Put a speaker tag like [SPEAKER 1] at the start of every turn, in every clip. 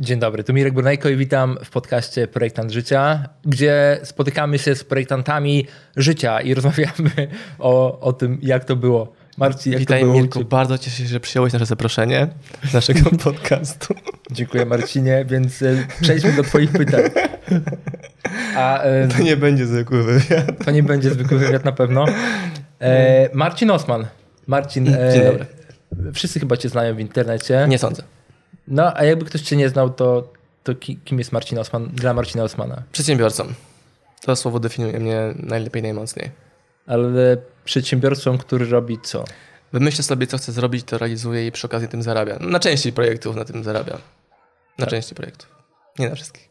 [SPEAKER 1] Dzień dobry, tu Mirek Brunejko i witam w podcaście Projektant Życia, gdzie spotykamy się z projektantami życia i rozmawiamy o, o tym, jak to było.
[SPEAKER 2] Marcin, jak Witaj to było Mirku, bardzo cieszę się, że przyjąłeś nasze zaproszenie naszego podcastu.
[SPEAKER 1] Dziękuję Marcinie, więc e, przejdźmy do twoich pytań.
[SPEAKER 2] A, e, to nie będzie zwykły wywiad.
[SPEAKER 1] To nie będzie zwykły wywiad na pewno. E, Marcin Osman. Marcin,
[SPEAKER 2] Dzień dobry.
[SPEAKER 1] Wszyscy chyba cię znają w internecie.
[SPEAKER 2] Nie sądzę.
[SPEAKER 1] No, a jakby ktoś cię nie znał, to, to kim jest Marcin Osman dla Marcina Osmana?
[SPEAKER 2] Przedsiębiorcą. To słowo definiuje mnie najlepiej, najmocniej.
[SPEAKER 1] Ale przedsiębiorcą, który robi co?
[SPEAKER 2] Wymyślę sobie, co chcę zrobić, to realizuję i przy okazji tym zarabia. Na części projektów na tym zarabia. Na tak. części projektów. Nie na wszystkich.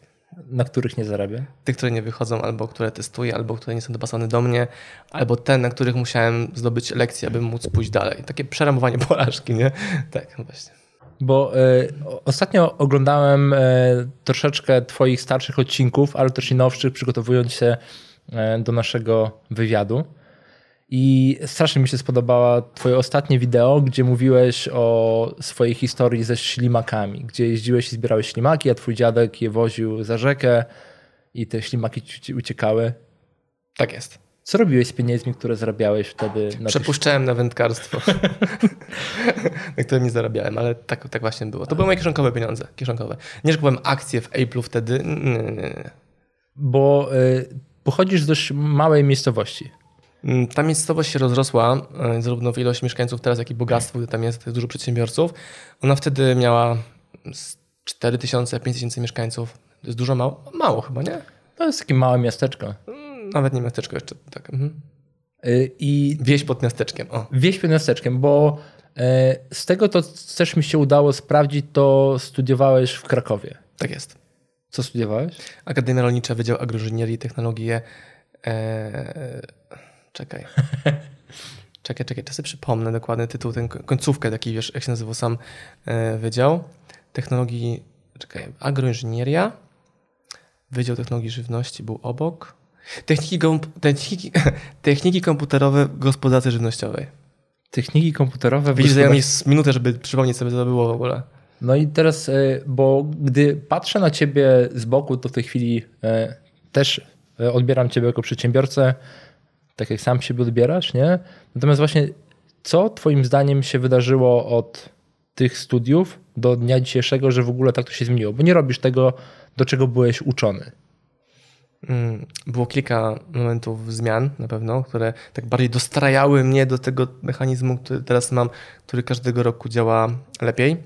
[SPEAKER 1] Na których nie zarabia?
[SPEAKER 2] Tych, które nie wychodzą, albo które testuję, albo które nie są dopasowane do mnie, albo te, na których musiałem zdobyć lekcję, aby móc pójść dalej. Takie przeramowanie porażki, nie? Tak, właśnie.
[SPEAKER 1] Bo y, ostatnio oglądałem y, troszeczkę Twoich starszych odcinków, ale też i nowszych, przygotowując się y, do naszego wywiadu. I strasznie mi się spodobało Twoje ostatnie wideo, gdzie mówiłeś o swojej historii ze ślimakami, gdzie jeździłeś i zbierałeś ślimaki, a Twój dziadek je woził za rzekę i te ślimaki ci uciekały.
[SPEAKER 2] Tak jest.
[SPEAKER 1] Co robiłeś z pieniędzmi, które zarabiałeś wtedy?
[SPEAKER 2] Na Przepuszczałem tych... na wędkarstwo, na którym nie zarabiałem, ale tak, tak właśnie było. To były moje kieszonkowe pieniądze. Kieszonkowe. Nie, że kupiłem akcje w Apple wtedy. Nie, nie, nie.
[SPEAKER 1] Bo y, pochodzisz z dość małej miejscowości.
[SPEAKER 2] Mm, ta miejscowość się rozrosła y, zarówno w ilości mieszkańców teraz, jak i bogactwo, gdy tam jest, jest dużo przedsiębiorców. Ona wtedy miała 4 tysiące, 5 tysięcy mieszkańców. To jest dużo mało? Mało chyba, nie?
[SPEAKER 1] To jest takie małe miasteczko.
[SPEAKER 2] Nawet nie miasteczko jeszcze, tak. Mhm. Y, I wieś pod miasteczkiem. O.
[SPEAKER 1] Wieś pod miasteczkiem, bo y, z tego to też mi się udało sprawdzić, to studiowałeś w Krakowie.
[SPEAKER 2] Tak jest.
[SPEAKER 1] Co studiowałeś?
[SPEAKER 2] Akademia Rolnicza, Wydział Agroinżynierii i Technologie. Eee, czekaj. czekaj, czekaj, sobie przypomnę dokładny tytuł, ten końcówkę taki, wiesz, jak się nazywał sam e, wydział. Technologii, czekaj, agroinżynieria, Wydział Technologii Żywności był obok. Techniki, techniki, techniki komputerowe w gospodarce żywnościowej.
[SPEAKER 1] Techniki komputerowe
[SPEAKER 2] Widzisz, zajęło mi minutę, żeby przypomnieć sobie, co to było w ogóle.
[SPEAKER 1] No i teraz, e, bo gdy patrzę na ciebie z boku, to w tej chwili e, też e, odbieram ciebie jako przedsiębiorcę, tak jak sam siebie odbierasz, nie? Natomiast właśnie co twoim zdaniem się wydarzyło od tych studiów do dnia dzisiejszego, że w ogóle tak to się zmieniło? Bo nie robisz tego, do czego byłeś uczony.
[SPEAKER 2] Mm, było kilka momentów zmian na pewno, które tak bardziej dostrajały mnie do tego mechanizmu, który teraz mam, który każdego roku działa lepiej.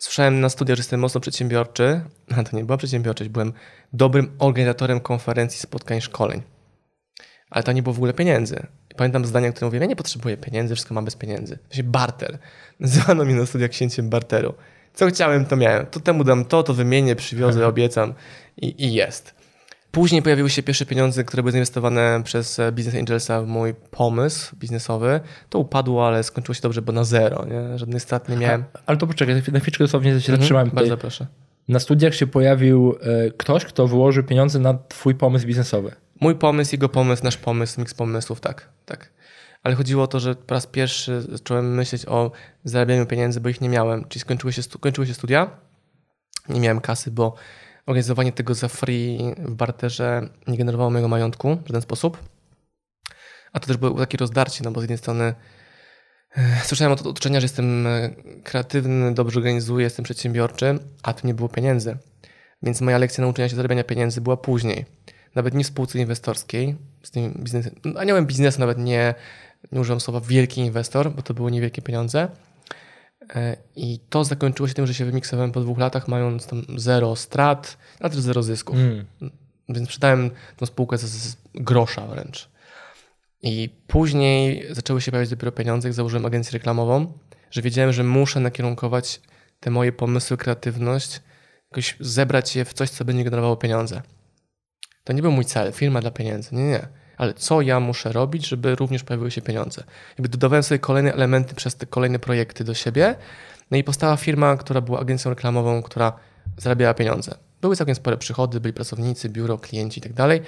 [SPEAKER 2] Słyszałem na studiach, że jestem mocno przedsiębiorczy, a to nie była przedsiębiorczość, byłem dobrym organizatorem konferencji, spotkań, szkoleń. Ale to nie było w ogóle pieniędzy. pamiętam zdania, które mówię, ja nie potrzebuję pieniędzy, wszystko mam bez pieniędzy. To się barter. Nazywano mnie na studiach księciem barteru. Co chciałem, to miałem. To temu dam to, to wymienię, przywiozę, obiecam i, i jest. Później pojawiły się pierwsze pieniądze, które były zainwestowane przez e, Business Angelsa w mój pomysł biznesowy. To upadło, ale skończyło się dobrze, bo na zero. Nie? Żadnych strat nie miałem.
[SPEAKER 1] A, ale to poczekaj, na chwileczkę dosłownie się mhm, zatrzymałem.
[SPEAKER 2] Bardzo proszę.
[SPEAKER 1] Na studiach się pojawił e, ktoś, kto wyłożył pieniądze na twój pomysł biznesowy.
[SPEAKER 2] Mój pomysł, jego pomysł, nasz pomysł, miks pomysłów, tak. tak. Ale chodziło o to, że po raz pierwszy zacząłem myśleć o zarabianiu pieniędzy, bo ich nie miałem. Czyli skończyły się, skończyły się studia, nie miałem kasy, bo organizowanie tego za free w barterze nie generowało mojego majątku w żaden sposób. A to też było takie rozdarcie, no bo z jednej strony e, słyszałem od otoczenia, że jestem e, kreatywny, dobrze organizuję, jestem przedsiębiorczy, a tu nie było pieniędzy. Więc moja lekcja nauczenia się zarabiania pieniędzy była później. Nawet nie w spółce inwestorskiej, z tym biznesem, aniołem biznesu nawet nie, nie użyłem słowa wielki inwestor, bo to były niewielkie pieniądze, I to zakończyło się tym, że się wymiksowałem po dwóch latach, mając tam zero strat, a też zero zysków. Mm. Więc sprzedałem tą spółkę z grosza wręcz. I później zaczęły się pojawiać dopiero pieniądze, jak założyłem agencję reklamową, że wiedziałem, że muszę nakierunkować te moje pomysły, kreatywność, jakoś zebrać je w coś, co będzie generowało pieniądze. To nie był mój cel, firma dla pieniędzy. Nie, nie ale co ja muszę robić, żeby również pojawiły się pieniądze. Jakby dodawałem sobie kolejne elementy przez te kolejne projekty do siebie, no i powstała firma, która była agencją reklamową, która zarabiała pieniądze. Były całkiem spore przychody, byli pracownicy, biuro, klienci i tak dalej.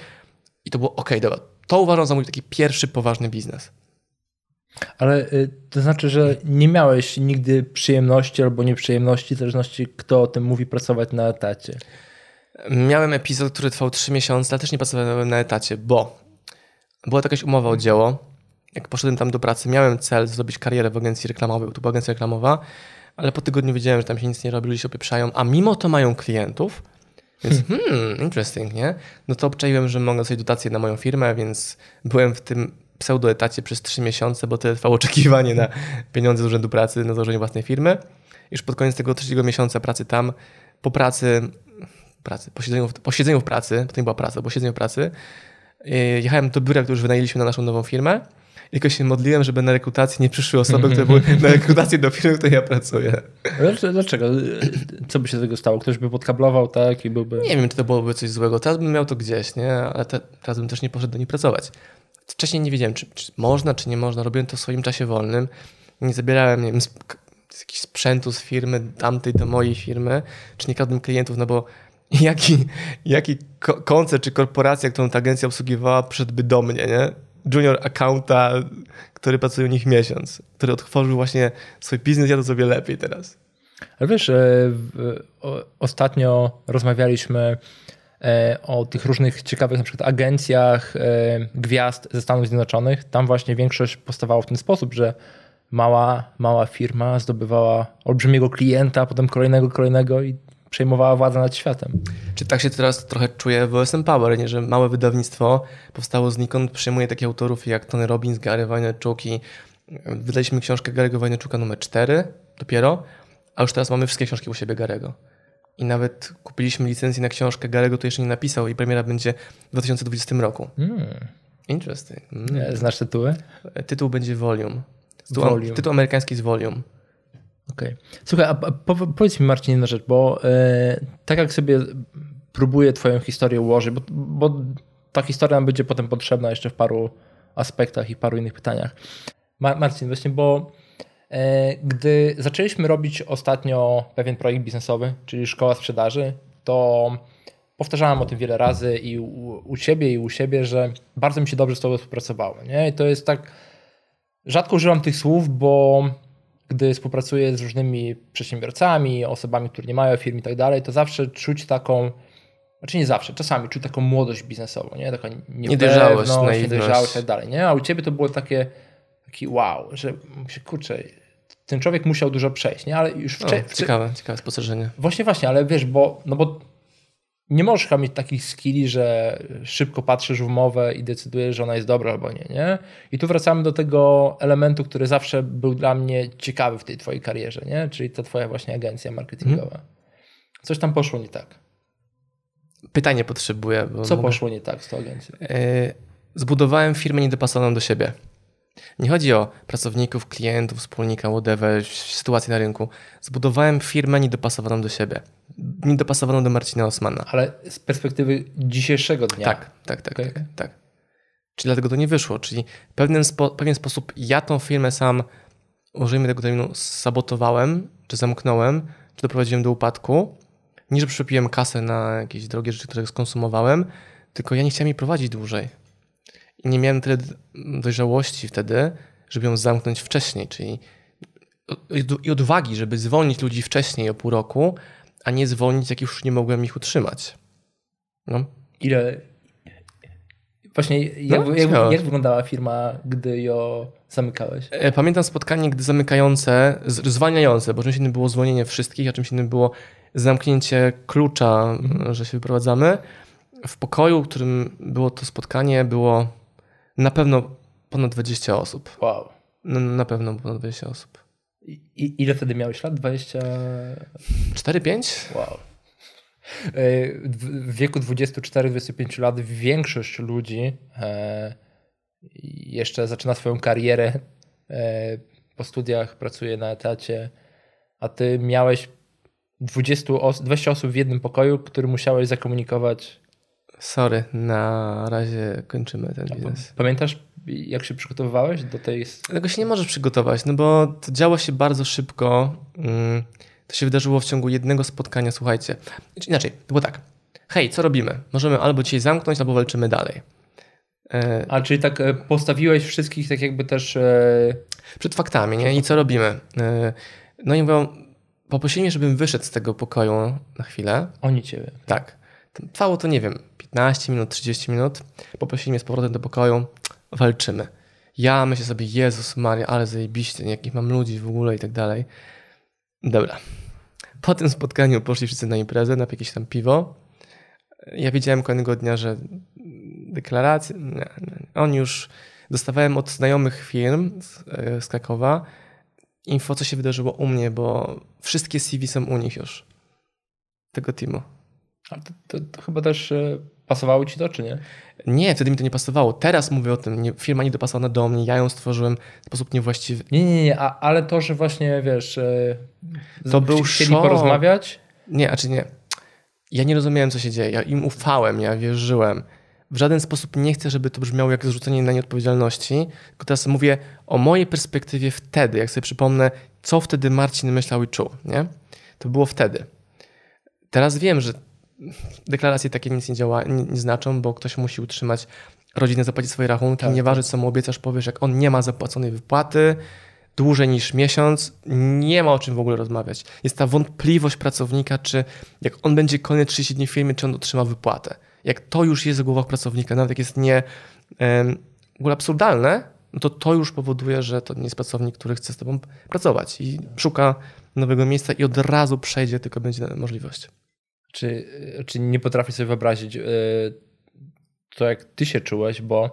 [SPEAKER 2] I to było ok, dobra. To uważam za mój taki pierwszy poważny biznes.
[SPEAKER 1] Ale y, to znaczy, że nie miałeś nigdy przyjemności albo nieprzyjemności, w zależności kto o tym mówi, pracować na etacie.
[SPEAKER 2] Miałem epizod, który trwał 3 miesiące, ale też nie pracowałem na etacie, bo była jakaś umowa o dzieło. Jak poszedłem tam do pracy, miałem cel zrobić karierę w agencji reklamowej, bo to była agencja reklamowa, ale po tygodniu wiedziałem, że tam się nic nie robi, ludzie się opieprzają, a mimo to mają klientów, więc hmm, interesting, nie? No to obczaiłem, że mogę dostać dotację na moją firmę, więc byłem w tym pseudoetacie przez 3 miesiące, bo to trwało oczekiwanie na pieniądze z urzędu pracy, na założenie własnej firmy. Już pod koniec tego trzeciego miesiąca pracy tam, po pracy, pracy po, siedzeniu, po siedzeniu w pracy, to nie była praca, po siedzeniu w pracy, jechałem do biura, które już wynajęliśmy na naszą nową firmę tylko się modliłem, żeby na rekrutację nie przyszły osoby, które były na rekrutację do firmy, w której ja pracuję.
[SPEAKER 1] Dlaczego? Co by się z tego stało? Ktoś by podkablował, tak? I byłby...
[SPEAKER 2] Nie wiem, czy to byłoby coś złego. Teraz bym miał to gdzieś, nie? Ale te, teraz bym też nie poszedł do nich pracować. Wcześniej nie wiedziałem, czy, czy można, czy nie można. Robiłem to w swoim czasie wolnym. Nie zabierałem, nie wiem, z, z jakichś sprzętu z firmy tamtej do mojej firmy, czy nie kradłem klientów, no bo jaki, jaki koncert czy korporacja, którą ta agencja obsługiwała, przyszedłby do mnie, nie? junior accounta, który pracuje u nich miesiąc, który otworzył właśnie swój biznes, ja to sobie lepiej teraz.
[SPEAKER 1] Ale wiesz, e, ostatnio rozmawialiśmy e, o tych różnych ciekawych na przykład agencjach e, gwiazd ze Stanów Zjednoczonych. Tam właśnie większość powstawała w ten sposób, że mała, mała firma zdobywała olbrzymiego klienta, potem kolejnego, kolejnego i przejmowała władzę nad światem.
[SPEAKER 2] Czy tak się teraz trochę czuję w OSM Power, nie? że małe wydawnictwo powstało znikąd, przejmuje takich autorów jak Tony Robbins, Gary Vaynerchuk i e, wydaliśmy książkę Gary'ego Vaynerchuka numer 4 dopiero, a już teraz mamy wszystkie książki u siebie Garego. I nawet kupiliśmy licencję na książkę Garego, to jeszcze nie napisał i premiera będzie w 2020 roku. Hmm. Interesting.
[SPEAKER 1] Mm. Znasz tytuły?
[SPEAKER 2] E, tytuł będzie Volume. Tytuł, volume. tytuł amerykański jest Volume.
[SPEAKER 1] Okej. Okay. Słuchaj, a po, powiedz mi Marcin jedną rzecz, bo e, tak jak sobie próbuję twoją historię ułożyć, bo, bo ta historia nam będzie potem potrzebna jeszcze w paru aspektach i paru innych pytaniach. Mar Marcin, właśnie, bo e, gdy zaczęliśmy robić ostatnio pewien projekt biznesowy, czyli szkoła sprzedaży, to powtarzałem o tym wiele razy i u, u ciebie i u siebie, że bardzo mi się dobrze z tobą współpracowało. Nie? I to jest tak, rzadko używam tych słów, bo gdy współpracuję z różnymi przedsiębiorcami, osobami, które nie mają firm i tak dalej, to zawsze czuć taką, znaczy nie zawsze, czasami czuć taką młodość biznesową, nie? Taka niedojrzałość, niedojrzałość i tak dalej, nie? A u ciebie to było takie, taki wow, że się kurczę, ten człowiek musiał dużo przejść, nie? Ale już wcześniej.
[SPEAKER 2] Ciekawe, ciekawe spostrzeżenie.
[SPEAKER 1] Właśnie, właśnie, ale wiesz, bo, no bo nie możesz mieć takich skilli, że szybko patrzysz w umowę i decydujesz, że ona jest dobra albo nie, nie? I tu wracamy do tego elementu, który zawsze był dla mnie ciekawy w tej twojej karierze, nie? Czyli ta twoja właśnie agencja marketingowa. Hmm. Coś tam poszło nie tak.
[SPEAKER 2] Pytanie potrzebuję.
[SPEAKER 1] Co mogę... poszło nie tak z tą agencją? Yy,
[SPEAKER 2] zbudowałem firmę niedopasowaną do siebie. Nie chodzi o pracowników, klientów, wspólnika, whatever, sytuację na rynku. Zbudowałem firmę niedopasowaną do siebie. Niedopasowaną do Marcina Osmana.
[SPEAKER 1] Ale z perspektywy dzisiejszego dnia.
[SPEAKER 2] Tak, tak, tak, okay. tak, tak. Czyli dlatego to nie wyszło. Czyli w pewien, spo, pewien sposób ja tą firmę sam, użyjmy tego terminu, sabotowałem, czy zamknąłem, czy doprowadziłem do upadku. Nie, że przepiłem kasę na jakieś drogie rzeczy, które skonsumowałem, tylko ja nie chciałem jej prowadzić dłużej nie miałem tyle dojrzałości wtedy, żeby ją zamknąć wcześniej, czyli i odwagi, żeby zwolnić ludzi wcześniej o pół roku, a nie zwolnić, jak już nie mogłem ich utrzymać.
[SPEAKER 1] No. Ile. Właśnie, jak, no, jak, jak, wyglądała firma, gdy ją zamykałeś?
[SPEAKER 2] E, pamiętam spotkanie, gdy zamykające, zwalniające, bo czymś innym było zwolnienie wszystkich, a czymś innym było zamknięcie klucza, mhm. że się wyprowadzamy. W pokoju, w którym było to spotkanie, było na pewno ponad 20 osób.
[SPEAKER 1] Wow.
[SPEAKER 2] Na, na pewno ponad 20 osób.
[SPEAKER 1] I, ile wtedy miałeś lat? 20?
[SPEAKER 2] 4-5?
[SPEAKER 1] Wow. E, w wieku 24-25 lat większość ludzi e, jeszcze zaczyna swoją karierę e, po studiach, pracuje na etacie, a ty miałeś 20, os 20 osób w jednym pokoju, który musiałeś zakomunikować
[SPEAKER 2] Sorry, na razie kończymy ten biznes.
[SPEAKER 1] Pamiętasz, jak się przygotowywałeś do tej.
[SPEAKER 2] Tego się nie możesz przygotować, no bo to działo się bardzo szybko. Mm, to się wydarzyło w ciągu jednego spotkania. Słuchajcie, inaczej, to było tak. Hej, co robimy? Możemy albo dzisiaj zamknąć, albo walczymy dalej. E,
[SPEAKER 1] A czyli tak e, postawiłeś wszystkich tak jakby też... E,
[SPEAKER 2] przed faktami, nie? I co robimy? No i mówią, poprosili mnie, żebym wyszedł z tego pokoju na chwilę.
[SPEAKER 1] Oni ciebie.
[SPEAKER 2] Tak. Trwało to, nie wiem, 15 minut, 30 minut. Poprosili mnie z powrotem do pokoju, walczymy. Ja myślę sobie, Jezus Maria, ale zajebiście, jakich mam ludzi w ogóle i tak dalej. Dobra. Po tym spotkaniu poszli wszyscy na imprezę, na jakieś tam piwo. Ja wiedziałem kolejnego dnia, że deklaracje, on już dostawałem od znajomych firm z, e, z Krakowa info, co się wydarzyło u mnie, bo wszystkie CV są u nich już. Tego teamu.
[SPEAKER 1] A to, to, to chyba też e, pasowało ci to, czy nie?
[SPEAKER 2] Nie, wtedy mi to nie pasowało. Teraz mówię o tym, nie, firma nie dopasowała do mnie, ja ją stworzyłem w sposób niewłaściwy.
[SPEAKER 1] Nie, nie, nie, a, ale to, że właśnie, wiesz, e,
[SPEAKER 2] To był
[SPEAKER 1] chcieli
[SPEAKER 2] szok.
[SPEAKER 1] porozmawiać,
[SPEAKER 2] Nie, a czy nie. Ja nie rozumiałem, co się dzieje. Ja im ufałem, ja wierzyłem. W żaden sposób nie chcę, żeby to brzmiało jak zrzucenie na nie odpowiedzialności. Tylko teraz mówię o mojej perspektywie wtedy, jak sobie przypomnę, co wtedy Marcin myślał i czuł. Nie? To było wtedy. Teraz wiem, że deklaracje takie nic nie, działa, nie, nie znaczą, bo ktoś musi utrzymać rodzinę, zapłacić swoje rachunki.
[SPEAKER 1] Tak,
[SPEAKER 2] Nieważne, co mu obiecasz, powiesz, jak on nie ma zapłaconej wypłaty dłużej niż miesiąc, nie ma o czym w ogóle rozmawiać. Jest ta wątpliwość pracownika, czy jak on będzie kolejne 30 dni w firmie, czy on otrzyma wypłatę. Jak to już jest w głowach pracownika, nawet jak jest nie em, w ogóle absurdalne, no to to już powoduje, że to nie jest pracownik, który chce z tobą pracować i szuka nowego miejsca i od razu przejdzie, tylko będzie możliwość.
[SPEAKER 1] Czy, czy nie potrafię sobie wyobrazić e, to, jak ty się czułeś, bo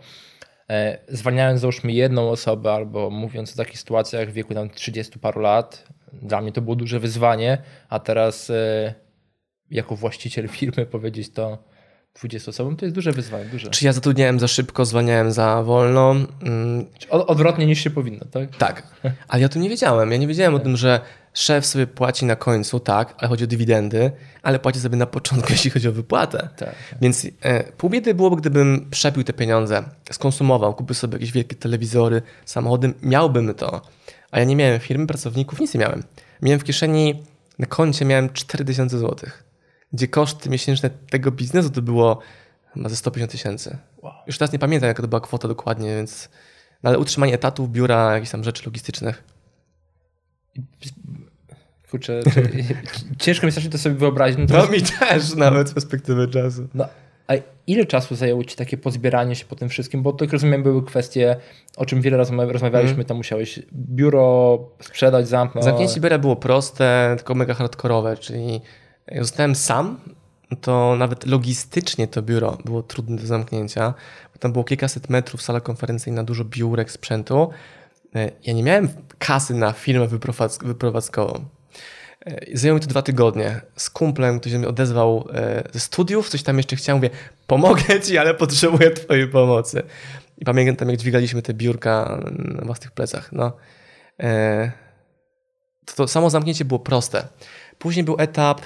[SPEAKER 1] e, zwalniając załóżmy jedną osobę albo mówiąc o takich sytuacjach w wieku tam 30 paru lat, dla mnie to było duże wyzwanie, a teraz e, jako właściciel firmy powiedzieć to 20 osobom, to jest duże wyzwanie, duże.
[SPEAKER 2] Czy ja zatrudniałem za szybko, zwalniałem za wolno? Mm,
[SPEAKER 1] Od, odwrotnie niż się powinno, tak?
[SPEAKER 2] Tak, ale ja o tym nie wiedziałem. Ja nie wiedziałem o tym, że szef sobie płaci na końcu, tak, ale chodzi o dywidendy, ale płaci sobie na początku, jeśli chodzi o wypłatę.
[SPEAKER 1] Tak.
[SPEAKER 2] Więc e, pół biedy byłoby, gdybym przepił te pieniądze, skonsumował, kupił sobie jakieś wielkie telewizory, samochody, miałbym to. A ja nie miałem firmy, pracowników, nic nie miałem. Miałem w kieszeni, na koncie miałem 4000 zł, gdzie koszty miesięczne tego biznesu to było chyba ze 150 tysięcy.
[SPEAKER 1] Wow.
[SPEAKER 2] Już teraz nie pamiętam, jaka to była kwota dokładnie, więc... No, ale utrzymanie etatów, biura, jakichś tam rzeczy logistycznych.
[SPEAKER 1] Kurczę, ciężko mi strasznie to sobie wyobrazić.
[SPEAKER 2] No
[SPEAKER 1] Natomiast,
[SPEAKER 2] mi też, nawet z perspektywy czasu.
[SPEAKER 1] no, a ile czasu zajęło ci takie pozbieranie się po tym wszystkim? Bo to, jak rozumiem, były kwestie, o czym wiele razy rozmawialiśmy, tam musiałeś biuro sprzedać, zamknąć.
[SPEAKER 2] Zamknięcie biura było proste, tylko mega hardkorowe, czyli jak zostałem sam, to nawet logistycznie to biuro było trudne do zamknięcia, bo tam było kilkaset metrów, sala konferencyjna, dużo biurek, sprzętu. E, Ja nie miałem kasy na firmę wyprowadz- wyprowadzkową. E, Zajęło mi to dwa tygodnie. Z kumplem, się mi odezwał e, ze studiów, coś tam jeszcze chciał, mówię, pomogę ci, ale potrzebuję twojej pomocy. I pamiętam, jak dźwigaliśmy te biurka na własnych plecach. No. To, to samo zamknięcie było proste. Później był etap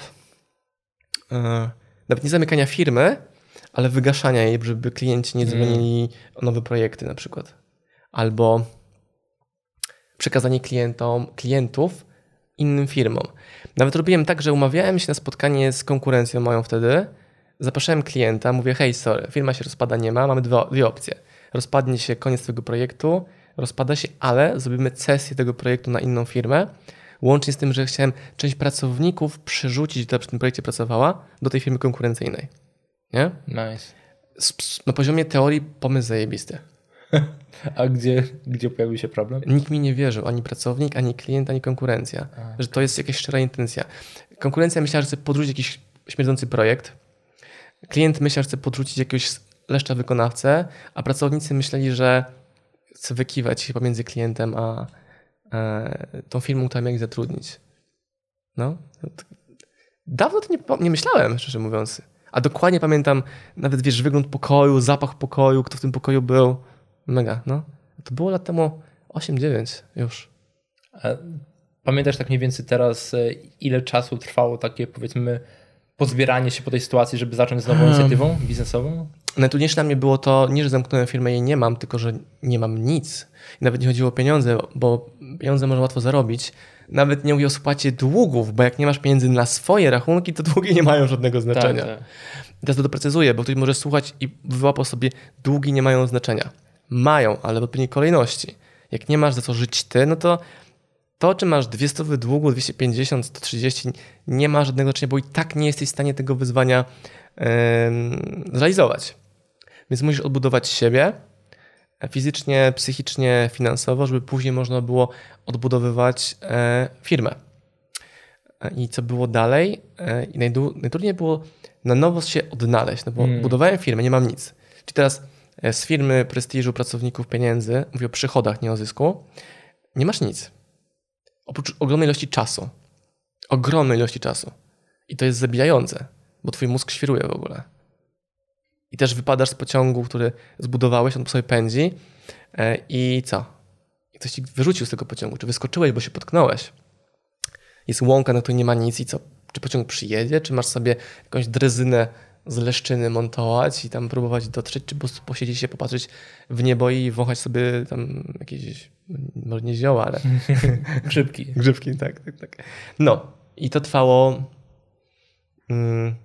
[SPEAKER 2] nawet nie zamykania firmy, ale wygaszania jej, żeby klienci nie
[SPEAKER 1] Mm.
[SPEAKER 2] dzwonili o nowe projekty na przykład. Albo przekazanie klientom, klientów innym firmom. Nawet robiłem tak, że umawiałem się na spotkanie z konkurencją moją wtedy, zapraszałem klienta, mówię, hej, sorry, firma się rozpada, nie ma, mamy dwie, dwie opcje. Rozpadnie się koniec tego projektu, rozpada się, ale zrobimy cesję tego projektu na inną firmę, łącznie z tym, że chciałem część pracowników przerzucić, która przy tym projekcie pracowała, do tej firmy konkurencyjnej. Nie?
[SPEAKER 1] Nice.
[SPEAKER 2] Na poziomie teorii pomysł zajebisty.
[SPEAKER 1] A gdzie, gdzie pojawił się problem?
[SPEAKER 2] Nikt mi nie wierzył, ani pracownik, ani klient, ani konkurencja, że to jest jakaś szczera intencja. Konkurencja myślała, że chce podrzucić jakiś śmierdzący projekt. Klient myślał, że chce podrzucić jakiegoś leszcza wykonawcę, a pracownicy myśleli, że chce wykiwać się pomiędzy klientem a tą firmą, którą mieli zatrudnić. No. Dawno to nie, nie myślałem, szczerze mówiąc. A dokładnie pamiętam nawet, wiesz, wygląd pokoju, zapach pokoju, kto w tym pokoju był. Mega, no. To było lat temu 8-9 już.
[SPEAKER 1] A Pamiętasz tak mniej więcej teraz, e, ile czasu trwało takie, powiedzmy, pozbieranie się po tej sytuacji, żeby zacząć z nową inicjatywą biznesową?
[SPEAKER 2] Najtrudniejsze dla mnie było to, nie że zamknąłem firmę i jej nie mam, tylko że nie mam nic. I nawet nie chodziło o pieniądze, bo pieniądze można łatwo zarobić. nawet nie mówię o spłacie długów, bo jak nie masz pieniędzy na swoje rachunki, to długi nie mają żadnego znaczenia.
[SPEAKER 1] Tak, tak.
[SPEAKER 2] Teraz to doprecyzuję, bo ktoś może słuchać i wyłapał sobie, długi nie mają znaczenia. Mają, ale w odpowiedniej kolejności. Jak nie masz za co żyć ty, no to to, czy masz 200 długu, 250, 130, nie ma żadnego znaczenia, bo i tak nie jesteś w stanie tego wyzwania yy, zrealizować. Więc musisz odbudować siebie fizycznie, psychicznie, finansowo, żeby później można było odbudowywać e, firmę. I co było dalej? E, I najtrudniej było na nowo się odnaleźć, no bo hmm. budowałem firmę, nie mam nic. Czyli teraz e, z firmy, prestiżu, pracowników, pieniędzy, mówię o przychodach, nie o zysku, nie masz nic. Oprócz ogromnej ilości czasu. Ogromnej ilości czasu. I to jest zabijające, bo twój mózg świruje w ogóle. I też wypadasz z pociągu, który zbudowałeś, on po sobie pędzi e, i co? I ktoś ci wyrzucił z tego pociągu, czy wyskoczyłeś, bo się potknąłeś. Jest łąka, na której nie ma nic i co? Czy pociąg przyjedzie, czy masz sobie jakąś drezynę z leszczyny montować i tam próbować dotrzeć, czy po prostu posiedzieć się, popatrzeć w niebo i wąchać sobie tam jakieś, może nie zioła, ale...
[SPEAKER 1] Grzybki.
[SPEAKER 2] Grzybki, tak, tak, tak. No i to trwało... Mm,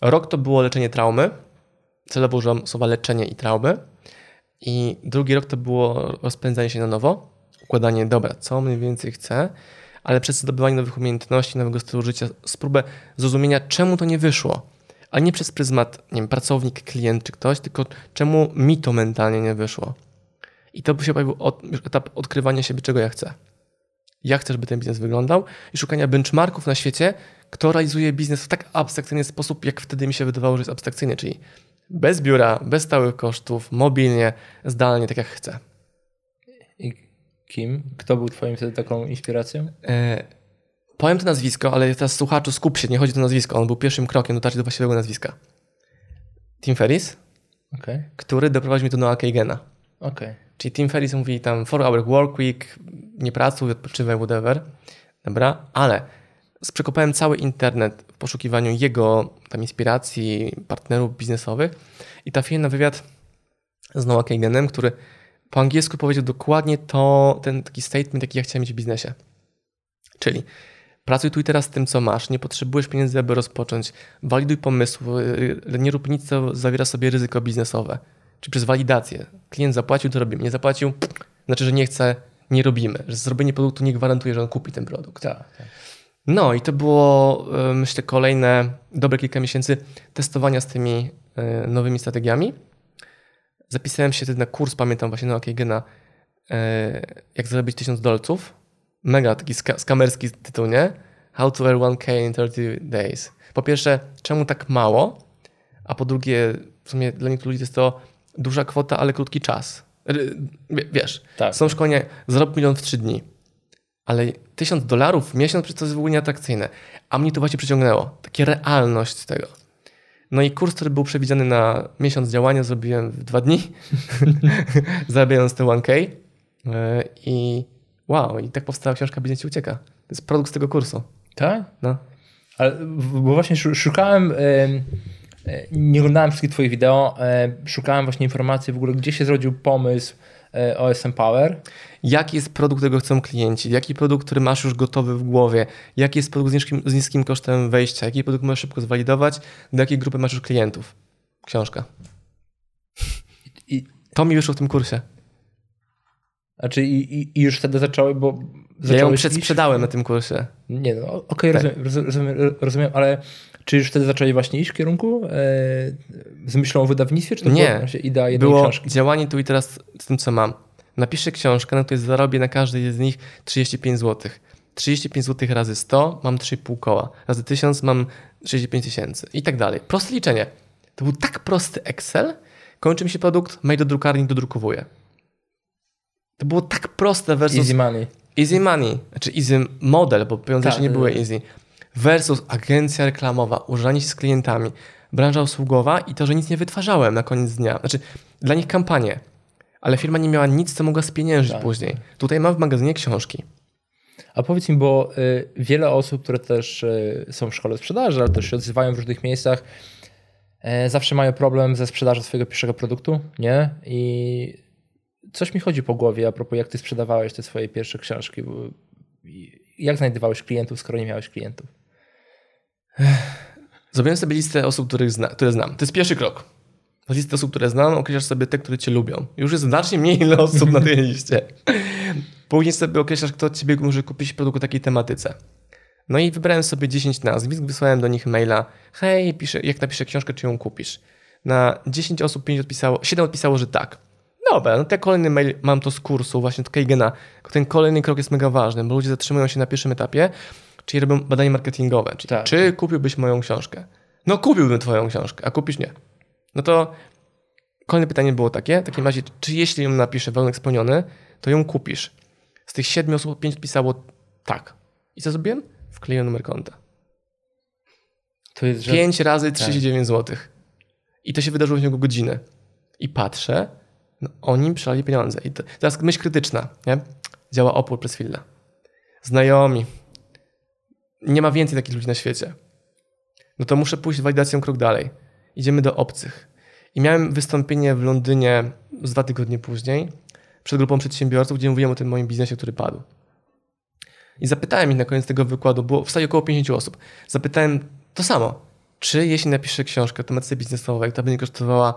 [SPEAKER 2] rok to było leczenie traumy, celowo użyłam słowa leczenie i traumy. I drugi rok to było rozpędzanie się na nowo, układanie, dobra, co mniej więcej chcę, ale przez zdobywanie nowych umiejętności, nowego stylu życia, spróbę zrozumienia, czemu to nie wyszło. A nie przez pryzmat, nie wiem, pracownik, klient czy ktoś, tylko czemu mi to mentalnie nie wyszło. I to by się pojawił od, etap odkrywania siebie, czego ja chcę. Jak chcę, żeby ten biznes wyglądał i szukania benchmarków na świecie, kto realizuje biznes w tak abstrakcyjny sposób, jak wtedy mi się wydawało, że jest abstrakcyjny, czyli bez biura, bez stałych kosztów, mobilnie, zdalnie, tak jak chcę.
[SPEAKER 1] I kim? Kto był twoim wtedy taką inspiracją? E,
[SPEAKER 2] powiem to nazwisko, ale teraz słuchaczu skup się, nie chodzi o to nazwisko. On był pierwszym krokiem dotarcia do właściwego nazwiska. Tim Ferris, okay. który doprowadził mnie do Noah Kagena.
[SPEAKER 1] Okay.
[SPEAKER 2] Czyli Tim Ferris mówi tam 4 hour work week, nie pracuj, odpoczywaj, whatever. Dobra, ale przekopałem cały internet w poszukiwaniu jego tam inspiracji, partnerów biznesowych i trafiłem na wywiad z Noah Kaganem, który po angielsku powiedział dokładnie to, ten taki statement, jaki ja chciałem mieć w biznesie. Czyli pracuj tu i teraz z tym, co masz, nie potrzebujesz pieniędzy, aby rozpocząć, waliduj pomysł, nie rób nic, co zawiera sobie ryzyko biznesowe. Czyli przez walidację. Klient zapłacił, to robimy. Nie zapłacił, znaczy, że nie chce, nie robimy. Że zrobienie produktu nie gwarantuje, że on kupi ten produkt.
[SPEAKER 1] Tak, tak.
[SPEAKER 2] No i to było, e, myślę, kolejne dobre kilka miesięcy testowania z tymi e, nowymi strategiami. Zapisałem się wtedy na kurs, pamiętam właśnie na Okegena, e, jak zarobić 1000 dolców. Mega taki skamerski tytuł, nie? How to earn 1K in 30 days. Po pierwsze, czemu tak mało? A po drugie, w sumie dla niektórych ludzi jest to duża kwota, ale krótki czas. Wiesz, tak. są szkolenia, zarob milion w 3 dni ale tysiąc dolarów w miesiąc przecież to jest w ogóle nieatrakcyjne. A mnie to właśnie przyciągnęło. Taka realność tego. No i kurs, który był przewidziany na miesiąc działania, zrobiłem w dwa dni, zarabiając te 1K. E, I wow, i tak powstała książka Biznes ci ucieka. To jest produkt z tego kursu.
[SPEAKER 1] Tak?
[SPEAKER 2] No.
[SPEAKER 1] Ale, bo właśnie szukałem, e, nie oglądałem wszystkich twoich wideo, e, szukałem właśnie informacji w ogóle, gdzie się zrodził pomysł OSM Power
[SPEAKER 2] jaki jest produkt, którego chcą klienci, jaki produkt, który masz już gotowy w głowie, jaki jest produkt z niskim, z niskim kosztem wejścia, jaki produkt możesz szybko zwalidować, do jakiej grupy masz już klientów. Książka. I to mi wyszło w tym kursie.
[SPEAKER 1] Znaczy i, i już wtedy zaczęły, bo
[SPEAKER 2] ja ją przedsprzedałem na tym kursie.
[SPEAKER 1] Nie, no okej, okay, tak. rozumiem, rozumiem, rozumiem, ale czy już wtedy zaczęli właśnie iść w kierunku e, z myślą o wydawnictwie, czy to
[SPEAKER 2] nie,
[SPEAKER 1] była idea jednej
[SPEAKER 2] było
[SPEAKER 1] książki?
[SPEAKER 2] działanie tu i teraz z tym, co mam napiszę książkę, na której zarobię na każdej z nich 35 zł. 35 zł razy 100 mam 3,5 koła, razy 1000 mam 65 tysięcy i tak dalej. Proste liczenie. To był tak prosty Excel, kończy mi się produkt, mail do drukarni, dodrukowuję. To było tak proste versus...
[SPEAKER 1] Easy money.
[SPEAKER 2] Easy money, znaczy easy model, bo pieniądze jeszcze nie były easy. Versus agencja reklamowa, użanie się z klientami, branża usługowa i to, że nic nie wytwarzałem na koniec dnia. Znaczy, dla nich kampanie ale firma nie miała nic, co mogła spieniężyć tak. później. Tutaj mam w magazynie książki.
[SPEAKER 1] A powiedz mi, bo y, wiele osób, które też y, są w szkole sprzedaży, ale też się odzywają w różnych miejscach, y, zawsze mają problem ze sprzedażą swojego pierwszego produktu, nie? I coś mi chodzi po głowie a propos, jak ty sprzedawałeś te swoje pierwsze książki. jak znajdowałeś klientów, skoro nie miałeś klientów?
[SPEAKER 2] Zrobiłem sobie listę osób, których zna, które znam. To jest pierwszy krok. Z listy osób, które znam, określasz sobie te, które cię lubią. Już jest znacznie mniej osób na tej liście. Później sobie określasz, kto od ciebie może kupić produkt o takiej tematyce. No i wybrałem sobie 10 nazwisk, wysłałem do nich maila. Hej, jak napiszę książkę, czy ją kupisz? Na 10 osób 5 odpisało, 7 odpisało, że tak. Dobra, no ten kolejny mail mam to z kursu, właśnie od Keigena. Ten kolejny krok jest mega ważny, bo ludzie zatrzymują się na pierwszym etapie, czyli robią badania marketingowe. Czyli tak. czy kupiłbyś moją książkę? No kupiłbym twoją książkę, a kupisz nie. No to kolejne pytanie było takie, w takim razie, czy jeśli ją napiszę warunek spełniony, to ją kupisz? Z tych 7 osób 5 odpisało tak. I co zrobiłem? Wkleiłem numer konta. To jest, że... 5 razy 39 tak. zł. I to się wydarzyło w ciągu godziny. I patrzę, no, oni przelali pieniądze. I teraz myśl krytyczna, nie? Działa opór przez chwilę. Znajomi. Nie ma więcej takich ludzi na świecie. No to muszę pójść walidacją krok dalej. Idziemy do obcych. I miałem wystąpienie w Londynie z dwa tygodnie później przed grupą przedsiębiorców, gdzie mówiłem o tym moim biznesie, który padł. I zapytałem ich na koniec tego wykładu, było w sali około 50 osób. Zapytałem to samo. Czy jeśli napiszę książkę o tematyce biznesowej, która będzie kosztowała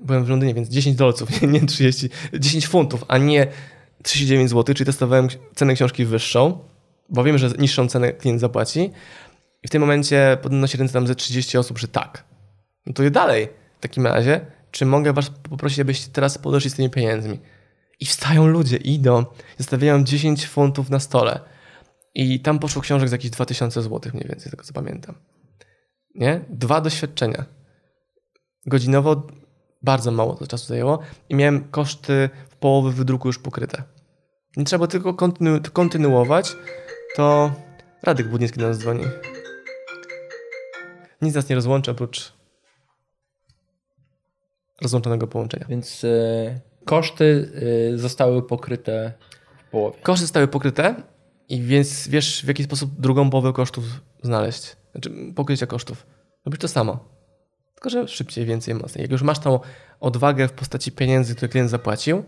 [SPEAKER 2] byłem w Londynie, więc 10 dolców, nie, nie 30, 10 funtów, a nie 39 zł, czyli testowałem cenę książki wyższą, bo wiem, że niższą cenę klient zapłaci. I w tym momencie podnosi ręce tam ze 30 osób, że tak. No to je dalej. W takim razie, czy mogę was poprosić, abyście teraz podeszli z tymi pieniędzmi? I wstają ludzie, idą, zostawiają 10 funtów na stole. I tam poszło książek za jakieś 2000 zł mniej więcej, tego co pamiętam. Nie? Dwa doświadczenia godzinowo bardzo mało to czasu zajęło i miałem koszty w połowy wydruku już pokryte. Nie trzeba tylko kontynu kontynuować, to Radek Budnicki do nas dzwoni. Nic nas nie rozłączy oprócz rozłączonego połączenia.
[SPEAKER 1] Więc y, koszty y, zostały pokryte w połowie.
[SPEAKER 2] Koszty zostały pokryte i więc wiesz w jaki sposób drugą połowę kosztów znaleźć. Znaczy pokrycia kosztów. Robisz to samo. Tylko, że szybciej, więcej, mocniej. Jak już masz tą odwagę w postaci pieniędzy, które klient zapłacił,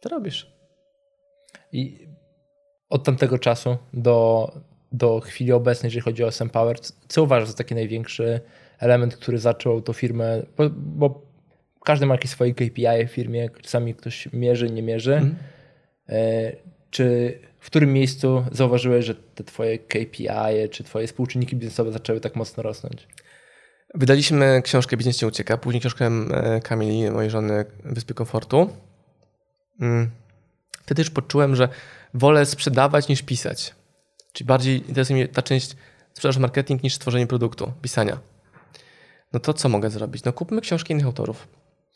[SPEAKER 2] to robisz.
[SPEAKER 1] I od tamtego czasu do, do chwili obecnej, jeżeli chodzi o SM Power, co uważasz za taki największy element, który zaczął tą firmę, bo, bo każdy ma jakieś swoje KPI w firmie, czasami ktoś mierzy, nie mierzy. Mm. Czy w którym miejscu zauważyłeś, że te twoje KPI, czy twoje współczynniki biznesowe zaczęły tak mocno rosnąć?
[SPEAKER 2] Wydaliśmy książkę Biznes nie ucieka, później książkę e, Kamili, mojej żony Wyspy Komfortu. Mm. Wtedy już poczułem, że wolę sprzedawać niż pisać. Czyli bardziej interesuje mnie ta część sprzedaż marketing niż stworzenie produktu, pisania. No to co mogę zrobić? No kupmy książki innych autorów.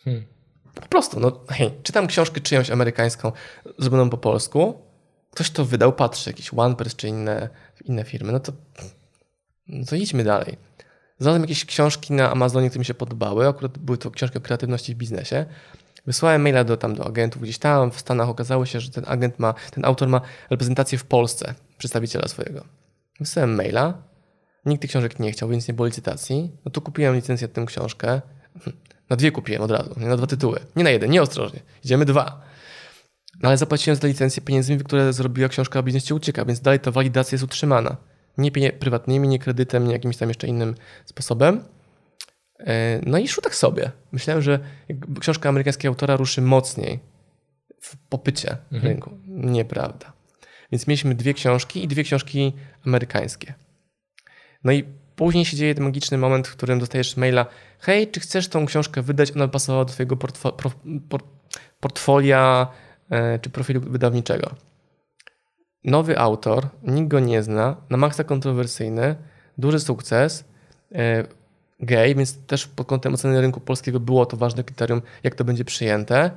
[SPEAKER 2] Hmm. Po prostu, no hej, czytam książkę czyjąś amerykańską, zrobioną po polsku, ktoś to wydał, patrzy, jakiś OnePress czy inne, inne firmy, no to, no to idźmy dalej. Znalazłem jakieś książki na Amazonie, które mi się podobały. Akurat były to książki o kreatywności w biznesie. Wysłałem maila do, tam, do agentów gdzieś tam w Stanach. Okazało się, że ten agent ma, ten autor ma reprezentację w Polsce, przedstawiciela swojego. Wysłałem maila. Nikt tych książek nie chciał, więc nie było licytacji. No to kupiłem licencję na tę książkę. Na dwie kupiłem od razu, na dwa tytuły. Nie na jeden, nie ostrożnie. Idziemy dwa. No ale zapłaciłem za licencję pieniędzmi, które zrobiła książka o biznesie ucieka, więc dalej ta walidacja jest utrzymana nie prywatnymi, nie kredytem, nie jakimś tam jeszcze innym sposobem. E, no i szło tak sobie. Myślałem, że książka amerykańskiego autora ruszy mocniej w popycie mhm. rynku. Nieprawda. Więc mieliśmy dwie książki i dwie książki amerykańskie. No i później się dzieje ten magiczny moment, w którym dostajesz maila hej, czy chcesz tą książkę wydać? Ona pasowała do twojego portfo portfolia e, czy profilu wydawniczego nowy autor, nikt go nie zna, na maksa kontrowersyjny, duży sukces, e, gay, więc też pod kątem oceny rynku polskiego było to ważne kryterium, jak to będzie przyjęte.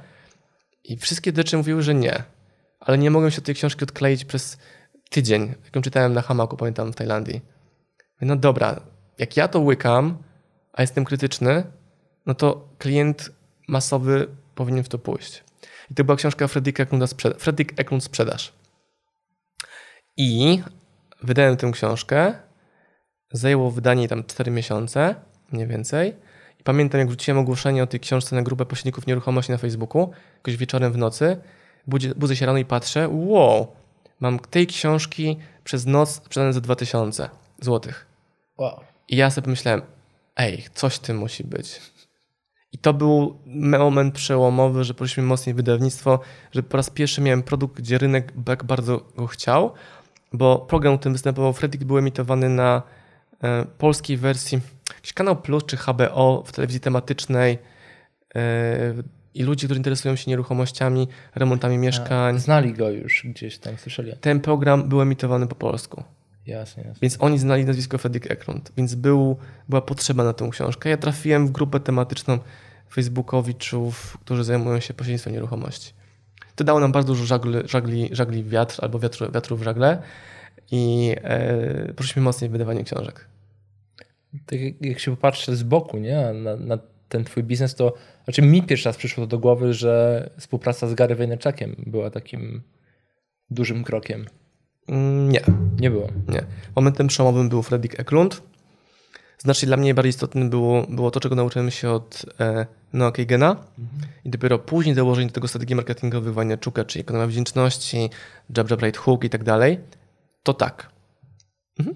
[SPEAKER 2] I wszystkie rzeczy mówiły, że nie. Ale nie mogłem się od tej książki odkleić przez tydzień, jaką czytałem na hamaku, pamiętam, w Tajlandii. No dobra, jak ja to łykam, a jestem krytyczny, no to klient masowy powinien w to pójść. I to była książka Fredrika Eklunda Fredrik Eklund Sprzedaż. I wydałem tę książkę. Zajęło wydanie tam 4 miesiące, mniej więcej. I pamiętam, jak wrzuciłem ogłoszenie o tej książce na grupę pośredników nieruchomości na Facebooku, jakoś wieczorem w nocy, budzę, budzę się rano i patrzę, wow, Mam tej książki przez noc sprzedane za 2000 złotych.
[SPEAKER 1] Wow.
[SPEAKER 2] I ja sobie pomyślałem, ej, coś w tym musi być. I to był moment przełomowy, że poszliśmy mocniej wydawnictwo, że po raz pierwszy miałem produkt, gdzie rynek tak bardzo go chciał, bo program, w którym występował Fredrik, był emitowany na e, polskiej wersji, jakiś kanał Plus czy HBO w telewizji tematycznej e, i ludzie, którzy interesują się nieruchomościami, remontami mieszkań.
[SPEAKER 1] Znali go już gdzieś tam, słyszeli.
[SPEAKER 2] Ten program był emitowany po polsku.
[SPEAKER 1] Jasne, jasne.
[SPEAKER 2] Więc oni znali nazwisko Fredrik Eklund, więc był, była potrzeba na tę książkę. Ja trafiłem w grupę tematyczną facebookowiczów, którzy zajmują się pośrednictwem nieruchomości. To dało nam bardzo dużo żagli, żagli, żagli wiatr albo wiatru, wiatru w żagle i e, poszliśmy mocniej w wydawanie książek.
[SPEAKER 1] Tak jak się popatrzy z boku nie? Na, na ten twój biznes, to znaczy mi pierwszy raz przyszło to do głowy, że współpraca z Gary Vaynerchukiem była takim dużym krokiem.
[SPEAKER 2] Mm, nie.
[SPEAKER 1] Nie było.
[SPEAKER 2] Nie. Momentem przełomowym był Fredrik Eklund. Znacznie dla mnie bardziej istotne było, było to, czego nauczyłem się od e, Noah Kagena mhm. i dopiero później założenie do tego strategii marketingowych Waniaczuka, czyli ekonomia wdzięczności, jab, jab, right hook i tak dalej, to tak.
[SPEAKER 1] Mhm.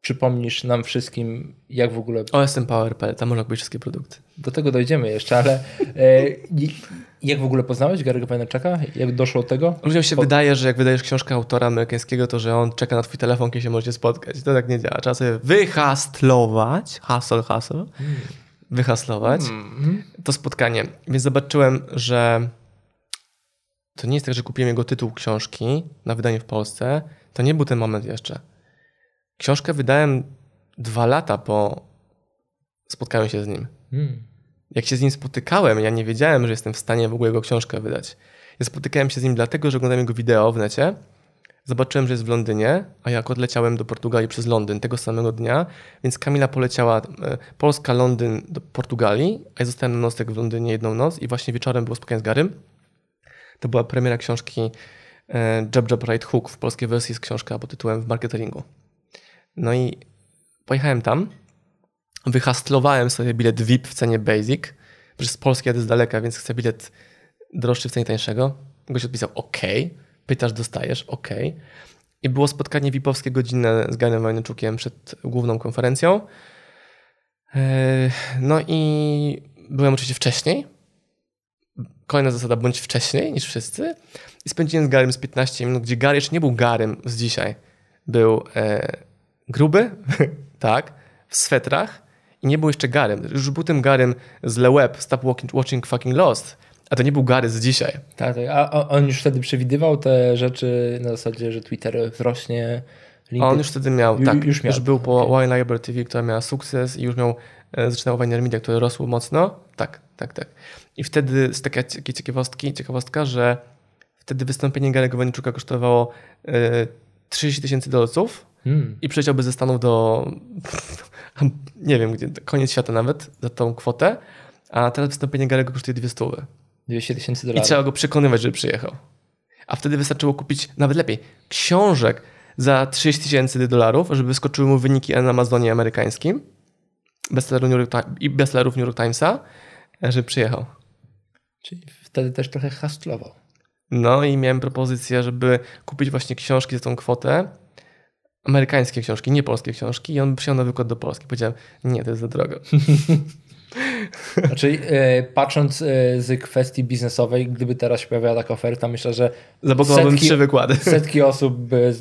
[SPEAKER 1] Przypomnisz nam wszystkim, jak w ogóle...
[SPEAKER 2] OSM Power.pl, tam można kupić wszystkie produkty.
[SPEAKER 1] Do tego dojdziemy jeszcze, ale e, jak w ogóle poznałeś Gary'ego Vaynerchuka? Jak doszło do tego?
[SPEAKER 2] Ludziom się po... wydaje, że jak wydajesz książkę autora amerykańskiego, to że on czeka na twój telefon, kiedy się możecie spotkać. To tak nie działa. Trzeba sobie wyhastlować, hustle, hustle, wyhaslować hmm. to spotkanie. Więc zobaczyłem, że to nie jest tak, że kupiłem jego tytuł książki na wydanie w Polsce. To nie był ten moment jeszcze. Książkę wydałem dwa lata po spotkaniu się z nim. Hmm jak się z nim spotykałem, ja nie wiedziałem, że jestem w stanie w ogóle jego książkę wydać. Ja spotykałem się z nim dlatego, że oglądałem jego wideo w necie. Zobaczyłem, że jest w Londynie, a jak odleciałem do Portugalii przez Londyn tego samego dnia, więc Kamila poleciała e, Polska, Londyn do Portugalii, a ja zostałem na nocleg w Londynie jedną noc i właśnie wieczorem było spotkanie z Garym. To była premiera książki e, Jab Jab Right Hook w polskiej wersji jest książka pod tytułem W marketingu. No i pojechałem tam, wyhastlowałem sobie bilet VIP w cenie basic, że z Polski jadę z daleka, więc chcę bilet droższy w cenie tańszego. Gość odpisał OK, pytasz, dostajesz, OK. I było spotkanie VIP-owskie godzinne z Ganem Wajneczukiem przed główną konferencją. E, no i byłem oczywiście wcześniej. Kolejna zasada, bądź wcześniej niż wszyscy. I spędziłem z Garym z 15 minut, gdzie Gary jeszcze nie był Garym z dzisiaj. Był e, gruby, tak, w swetrach, i nie był jeszcze Garym. Już był tym Garym z Le Web, Stop Watching, Fucking Lost. A to nie był Gary z dzisiaj.
[SPEAKER 1] Tak, tak. A on już wtedy przewidywał te rzeczy na zasadzie, że Twitter wzrośnie.
[SPEAKER 2] LinkedIn. On już wtedy miał, Ju, tak. Już, miał. już był po okay. Wine Library TV, która miała sukces i już miał, e, zaczynał Wine Media, które rosło mocno. Tak, tak, tak. I wtedy jest taka ciekawostki, ciekawostka, że wtedy wystąpienie Gary'ego Waniczuka kosztowało y, e, 30 tysięcy dolców hmm. i przyleciałby ze Stanów do nie wiem gdzie, koniec świata nawet za tą kwotę, a teraz wystąpienie Garego kosztuje 200
[SPEAKER 1] 200 tysięcy dolarów.
[SPEAKER 2] I trzeba go przekonywać, żeby przyjechał. A wtedy wystarczyło kupić, nawet lepiej, książek za 30 tysięcy dolarów, żeby wyskoczyły mu wyniki na Amazonie amerykańskim bestsellerów New York, i bestsellerów New York Timesa, żeby przyjechał.
[SPEAKER 1] Czyli wtedy też trochę hustlował.
[SPEAKER 2] No i miałem propozycję, żeby kupić właśnie książki za tą kwotę amerykańskie książki, nie polskie książki i on przyjął na wykład do Polski. Powiedziałem, nie, to jest za drogo.
[SPEAKER 1] Znaczy, e, patrząc e, z kwestii biznesowej, gdyby teraz się pojawiała taka oferta, myślę, że
[SPEAKER 2] Zabogowałbym trzy wykłady.
[SPEAKER 1] Setki osób by...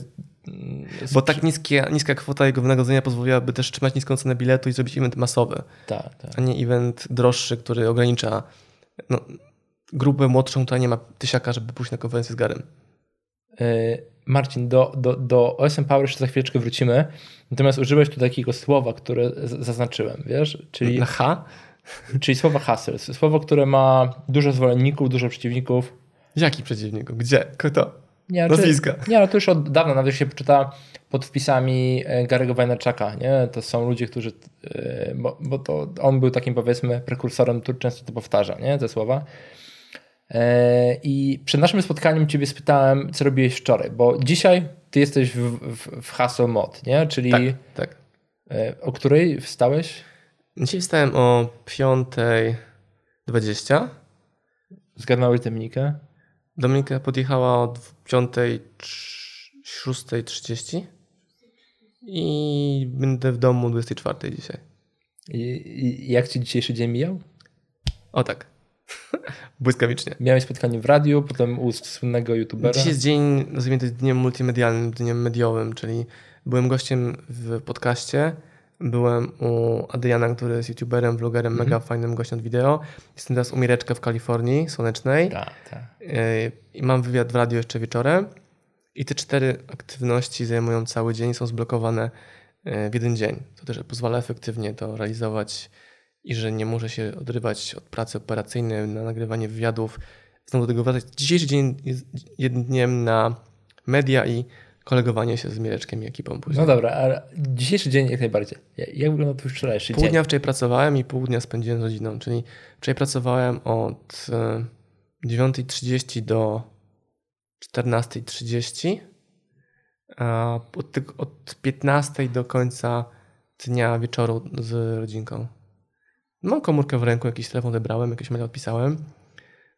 [SPEAKER 2] Bo tak niskie, niska kwota jego wynagrodzenia pozwoliłaby też trzymać niską cenę biletu i zrobić event masowy.
[SPEAKER 1] Tak, tak.
[SPEAKER 2] A nie event droższy, który ogranicza no, grupę młodszą, która nie ma tysiaka, żeby pójść na konferencję z Garem.
[SPEAKER 1] E, Marcin, do, do, do OSM Power jeszcze za chwileczkę wrócimy. Natomiast użyłeś tu takiego słowa, które zaznaczyłem, wiesz?
[SPEAKER 2] Czyli H?
[SPEAKER 1] Czyli słowa hustle. Słowo, które ma dużo zwolenników, dużo przeciwników.
[SPEAKER 2] Jakich przeciwników? Gdzie? Kto?
[SPEAKER 1] Nie, Nazwiska. Czy, nie, ale to już od dawna, nawet się poczyta pod wpisami e, Gary'ego Vaynerchuka, nie? To są ludzie, którzy, e, bo, bo to on był takim powiedzmy prekursorem, który często to powtarza, nie? Te słowa. E, I przed naszym spotkaniem Ciebie spytałem, co robiłeś wczoraj, bo dzisiaj Ty jesteś w, w, w Hustle Mod, nie? Czyli
[SPEAKER 2] tak, tak.
[SPEAKER 1] E, o której wstałeś?
[SPEAKER 2] Dzisiaj wstałem o 5.20.
[SPEAKER 1] Zgarnąłeś Dominikę?
[SPEAKER 2] Dominika podjechała od 5.06.30 i będę w domu 24 dzisiaj.
[SPEAKER 1] I, I jak ci dzisiejszy dzień mijał?
[SPEAKER 2] O tak. Błyskawicznie.
[SPEAKER 1] Miałeś spotkanie w radiu, potem u słynnego youtubera.
[SPEAKER 2] Dziś jest dzień, nazwijmy to dniem multimedialnym, dniem mediowym, czyli byłem gościem w podcaście, byłem u Adriana, który jest youtuberem, vlogerem, mega fajnym gościem od wideo. Jestem teraz u Mireczka w Kalifornii Słonecznej
[SPEAKER 1] Tak, tak.
[SPEAKER 2] Yy, i mam wywiad w radiu jeszcze wieczorem. I te cztery aktywności zajmują cały dzień, są zblokowane yy, w jeden dzień. To też pozwala efektywnie to realizować i że nie muszę się odrywać od pracy operacyjnej na nagrywanie wywiadów. Znowu do tego wracać. Dzisiejszy dzień jest jednym dniem na media i kolegowanie się z Mireczkiem i ekipą później.
[SPEAKER 1] No dobra, ale dzisiejszy dzień jak najbardziej. Jak jak wygląda twój wczorajszy
[SPEAKER 2] Pół
[SPEAKER 1] dzień?
[SPEAKER 2] dnia wczoraj pracowałem i pół dnia spędziłem z rodziną, czyli wczoraj pracowałem od e, 9.30 do 14.30, a od, od 15 do końca dnia wieczoru z rodzinką. Mam komórkę w ręku, jakiś telefon odebrałem, jakieś maile odpisałem.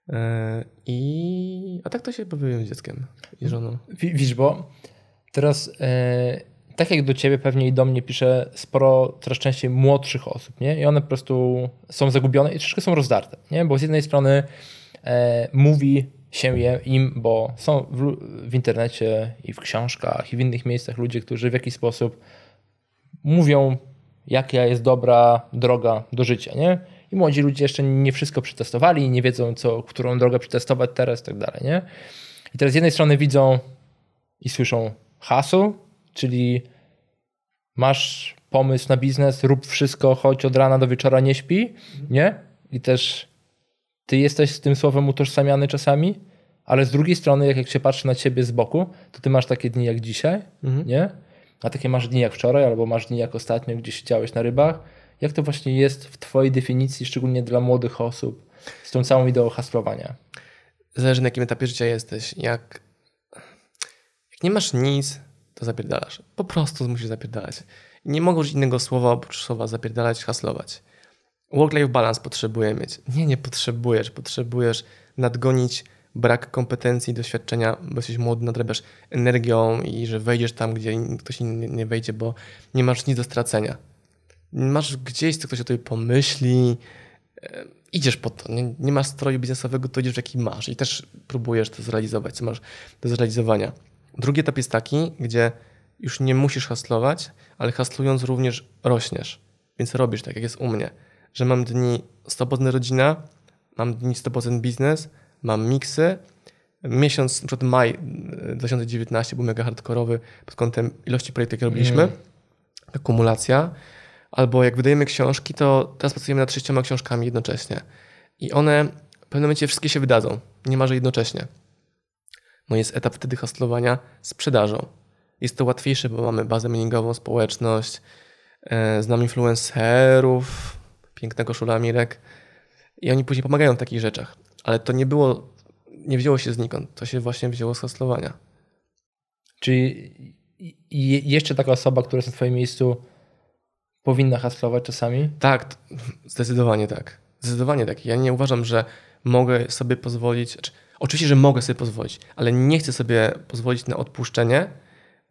[SPEAKER 2] e, I a tak to się bawiłem z dzieckiem i żoną.
[SPEAKER 1] Wi- Widzisz, bo teraz e, tak jak do ciebie pewnie i do mnie pisze sporo coraz częściej młodszych osób, nie? I one po prostu są zagubione i troszeczkę są rozdarte, nie? Bo z jednej strony e, mówi się je im, bo są w, w internecie i w książkach i w innych miejscach ludzie, którzy w jakiś sposób mówią, jaka jest dobra droga do życia, nie? I młodzi ludzie jeszcze nie wszystko przetestowali, nie wiedzą, co, którą drogę przetestować teraz i tak dalej, nie? I teraz z jednej strony widzą i słyszą hasło, czyli masz pomysł na biznes, rób wszystko, chodź od rana do wieczora, nie śpi, nie? I też ty jesteś z tym słowem utożsamiany czasami, ale z drugiej strony, jak, jak się patrzy na ciebie z boku, to ty masz takie dni jak dzisiaj, nie? A takie masz dni jak wczoraj, albo masz dni jak ostatnio, gdzie siedziałeś na rybach. Jak to właśnie jest w twojej definicji, szczególnie dla młodych osób, z tą całą ideą haslowania?
[SPEAKER 2] Zależy na jakim etapie życia jesteś. Jak, jak nie masz nic, to zapierdalasz. Po prostu musisz zapierdalać. Nie mogę użyć innego słowa oprócz słowa zapierdalać, haslować. Work-life balance potrzebuję mieć. Nie, nie potrzebujesz. Potrzebujesz nadgonić brak kompetencji, doświadczenia, bo jesteś młody, nadrabiasz energią i że wejdziesz tam, gdzie ktoś inny nie wejdzie, bo nie masz nic do stracenia. Masz gdzieś, co ktoś o tobie pomyśli, e, idziesz po to. Nie, nie masz stroju biznesowego, to idziesz jaki masz i też próbujesz to zrealizować, co masz do zrealizowania. Drugi etap jest taki, gdzie już nie musisz haslować, ale haslując również rośniesz. Więc robisz tak, jak jest u mnie, że mam dni 100% rodzina, mam dni 100% biznes, mam miksy. Miesiąc, na przykład maj e, 2019 był mega hardkorowy pod kątem ilości projektów, jakie robiliśmy. Akumulacja. Albo jak wydajemy książki, to teraz pracujemy nad sześcioma książkami jednocześnie. I one w pewnym momencie wszystkie się wydadzą, niemalże jednocześnie. No jest etap wtedy hustlowania sprzedażą. Jest to łatwiejsze, bo mamy bazę mailingową, społeczność, e, znam influencerów, pięknego Szula Mirek i oni później pomagają w takich rzeczach. Ale to nie było, nie wzięło się znikąd, to się właśnie wzięło z hustlowania.
[SPEAKER 1] Czyli jeszcze taka osoba, która jest na twoim miejscu, powinna haslować czasami?
[SPEAKER 2] Tak, zdecydowanie tak. Zdecydowanie tak. Ja nie uważam, że mogę sobie pozwolić. Znaczy, oczywiście, że mogę sobie pozwolić, ale nie chcę sobie pozwolić na odpuszczenie,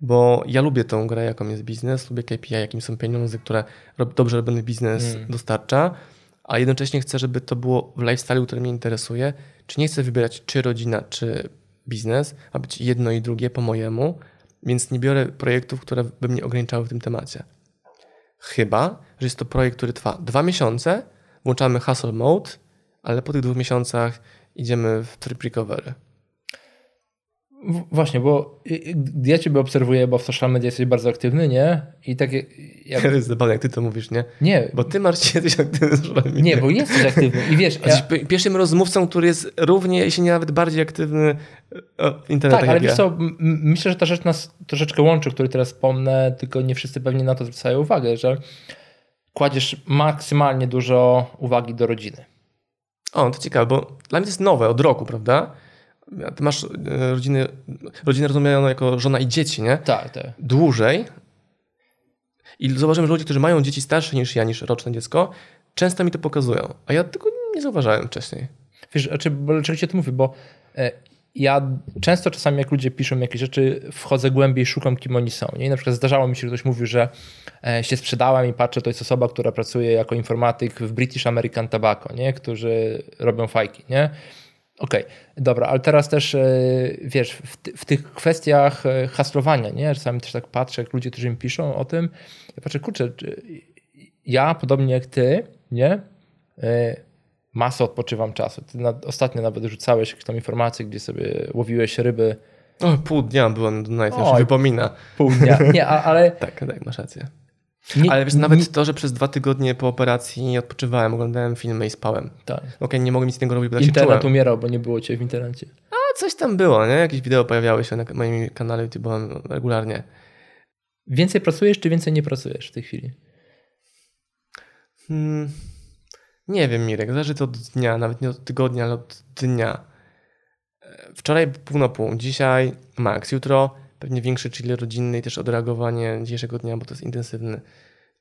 [SPEAKER 2] bo ja lubię tą grę, jaką jest biznes, lubię KPI, jakim są pieniądze, które dobrze robiony biznes dostarcza, a jednocześnie chcę, żeby to było w lifestyle, który mnie interesuje. Czy nie chcę wybierać, czy rodzina, czy biznes, ma być jedno i drugie po mojemu, więc nie biorę projektów, które by mnie ograniczały w tym temacie. Chyba, że jest to projekt, który trwa dwa miesiące, włączamy hustle mode, ale po tych dwóch miesiącach idziemy w tryb recovery.
[SPEAKER 1] Właśnie, bo ja ciebie obserwuję, bo w social media jesteś bardzo aktywny, nie? I tak jak...
[SPEAKER 2] jest zabawne, jak ty to mówisz, nie?
[SPEAKER 1] nie,
[SPEAKER 2] Bo ty masz jesteś aktywny w social media.
[SPEAKER 1] nie, bo jesteś aktywny i wiesz...
[SPEAKER 2] A jesteś pi- pierwszym rozmówcą, który jest równie, jeśli nie nawet bardziej aktywny w internecie.
[SPEAKER 1] Tak, ale wiesz
[SPEAKER 2] ja.
[SPEAKER 1] co, myślę, że ta rzecz nas troszeczkę łączy, o której teraz wspomnę, tylko nie wszyscy pewnie na to zwracają uwagę, że kładziesz maksymalnie dużo uwagi do rodziny.
[SPEAKER 2] O, to ciekawe, bo dla mnie to jest nowe, od roku, prawda? Ty masz e, rodziny, rodzinę rozumianą jako żona i dzieci, nie?
[SPEAKER 1] Tak, tak.
[SPEAKER 2] dłużej i zauważyłem, że ludzie, którzy mają dzieci starsze niż ja, niż roczne dziecko, często mi to pokazują, a ja tego nie zauważałem wcześniej.
[SPEAKER 1] Wiesz, a czy, bo dlaczego ci to mówię? Bo e, ja często czasami jak ludzie piszą jakieś rzeczy, wchodzę głębiej, szukam kim oni są. Nie? I na przykład zdarzało mi się, że ktoś mówił, że e, się sprzedałem i patrzę, to jest osoba, która pracuje jako informatyk w British American Tobacco, nie? którzy robią fajki. Nie? Okej, okay, dobra, ale teraz też e, wiesz, w, w, tych kwestiach e, haslowania, nie? Czasami też tak patrzę, jak ludzie, którzy mi piszą o tym, ja patrzę, kurczę, ja podobnie jak ty, nie? masę odpoczywam czasu. Ty na, ostatnio nawet rzucałeś jakieś tam informacje, gdzie sobie łowiłeś ryby.
[SPEAKER 2] O, pół dnia byłem na to się wypomina.
[SPEAKER 1] Pół dnia, nie, a, ale...
[SPEAKER 2] tak, tak, masz rację. Nie, ale wiesz, nawet nie... to, że przez dwa tygodnie po operacji nie odpoczywałem, oglądałem filmy i spałem. Tak. Okej, okay, nie mogłem nic innego robić, bo tak
[SPEAKER 1] Internet
[SPEAKER 2] się czułem.
[SPEAKER 1] umierał, bo nie było cię w internecie.
[SPEAKER 2] A, coś tam było, nie? Jakieś wideo pojawiały się na moim kanale YouTube regularnie.
[SPEAKER 1] Więcej pracujesz, czy więcej nie pracujesz w tej chwili?
[SPEAKER 2] Hmm, nie wiem, Mirek, zależy to od dnia, nawet nie od tygodnia, ale od dnia. Wczoraj pół na pół, dzisiaj max, jutro pewnie większy chill rodzinny i też odreagowanie dzisiejszego dnia, bo to jest intensywny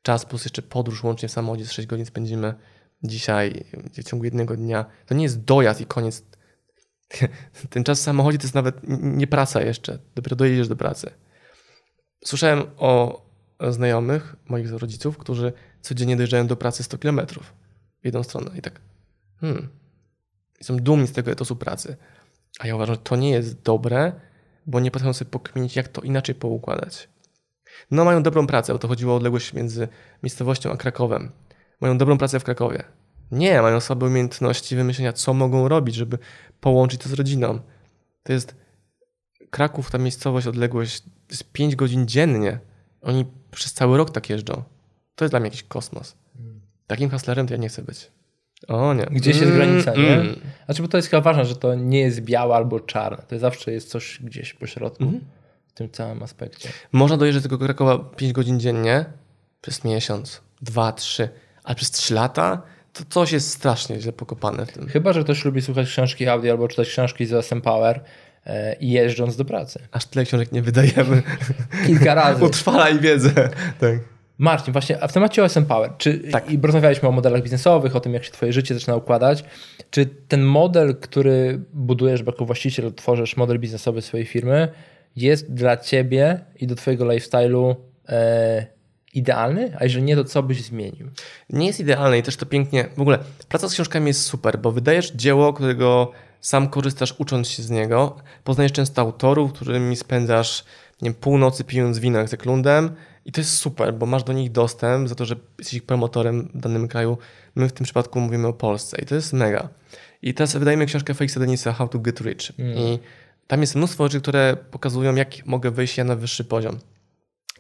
[SPEAKER 2] czas, plus jeszcze podróż łącznie w samochodzie z 6 godzin spędzimy dzisiaj w ciągu jednego dnia. To nie jest dojazd i koniec. Ten czas w samochodzie to jest nawet nie praca jeszcze, dopiero dojedziesz do pracy. Słyszałem o znajomych, moich rodziców, którzy codziennie dojeżdżają do pracy 100 kilometrów w jedną stronę. I tak, hmm, są dumni z tego etosu pracy. A ja uważam, że to nie jest dobre, bo nie potrafią sobie pokminić, jak to inaczej poukładać. No mają dobrą pracę, bo to chodziło o odległość między miejscowością a Krakowem. Mają dobrą pracę w Krakowie. Nie, mają słabe umiejętności wymyślenia, co mogą robić, żeby połączyć to z rodziną. To jest Kraków, ta miejscowość, odległość, to jest 5 godzin dziennie. Oni przez cały rok tak jeżdżą. To jest dla mnie jakiś kosmos. Takim haslerem to ja nie chcę być. O nie.
[SPEAKER 1] Gdzieś jest granica, nie? Mm. Znaczy, bo to jest chyba ważne, że to nie jest białe albo czarne. To zawsze jest coś gdzieś po środku mm. w tym całym aspekcie.
[SPEAKER 2] Można dojeżdżać do tego Krakowa 5 godzin dziennie przez miesiąc, dwa, trzy, ale przez trzy lata to coś jest strasznie źle pokopane w tym.
[SPEAKER 1] Chyba, że ktoś lubi słuchać książki audio albo czytać książki z OSM Power e, i jeżdżąc do pracy.
[SPEAKER 2] Aż tyle książek nie wydajemy.
[SPEAKER 1] Kilka razy.
[SPEAKER 2] Utrwalaj wiedzę. Tak.
[SPEAKER 1] Marcin, właśnie, a w temacie OSM Power, czy, tak. i rozmawialiśmy o modelach biznesowych, o tym, jak się twoje życie zaczyna układać, czy ten model, który budujesz jako właściciel, tworzysz model biznesowy swojej firmy, jest dla ciebie i do twojego lifestyle'u e, idealny? A jeżeli nie, to co byś zmienił?
[SPEAKER 2] Nie jest idealny i też to pięknie, w ogóle praca z książkami jest super, bo wydajesz dzieło, którego sam korzystasz ucząc się z niego, poznajesz często autorów, którymi spędzasz nie wiem, północy pijąc wino jak z Eklundem, i to jest super, bo masz do nich dostęp za to, że jesteś ich promotorem w danym kraju. My w tym przypadku mówimy o Polsce i to jest mega. I teraz wydajemy książkę Felixa Denisa How to Get Rich. Mm. I tam jest mnóstwo rzeczy, które pokazują, jak mogę wejść ja na wyższy poziom.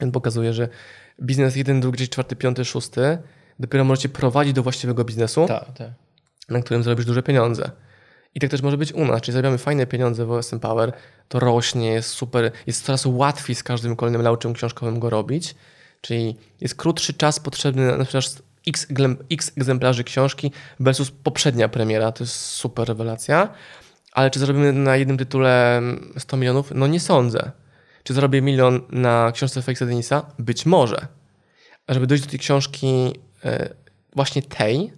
[SPEAKER 2] On pokazuje, że biznes 1, 2, 3, 4, 5, 6 dopiero możecie prowadzić do właściwego biznesu,
[SPEAKER 1] ta, ta.
[SPEAKER 2] na którym zrobisz duże pieniądze. I tak też może być u nas, czyli zarabiamy fajne pieniądze w OSM Power, to rośnie, jest super, jest coraz łatwiej z każdym kolejnym lauczem książkowym go robić, czyli jest krótszy czas potrzebny na przykład x, x egzemplarzy książki versus poprzednia premiera, to jest super rewelacja, ale czy zarobimy na jednym tytule 100 milionów? No nie sądzę. Czy zarobię milion na książce Felixa Denisa? Być może. A żeby dojść do tej książki e, właśnie tej,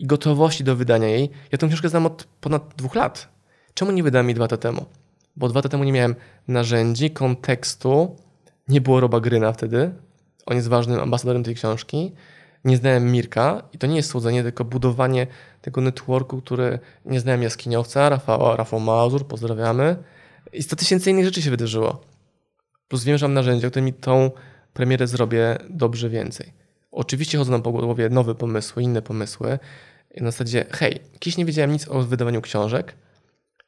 [SPEAKER 2] i gotowości do wydania jej. Ja tę książkę znam od ponad dwóch lat. Czemu nie wydałem jej dwa lata temu? Bo dwa lata temu nie miałem narzędzi, kontekstu, nie było Roba Gryna wtedy. On jest ważnym ambasadorem tej książki. Nie znałem Mirka i to nie jest słodzenie, tylko budowanie tego networku, który nie znałem jaskiniowca, Rafała, Rafał Mazur, pozdrawiamy. I 100 tysięcy innych rzeczy się wydarzyło. Plus wiem, że mam narzędzia, którymi tą premierę zrobię dobrze więcej. Oczywiście chodzą nam po głowie nowe pomysły, inne pomysły. Na zasadzie, hej, kiedyś nie wiedziałem nic o wydawaniu książek,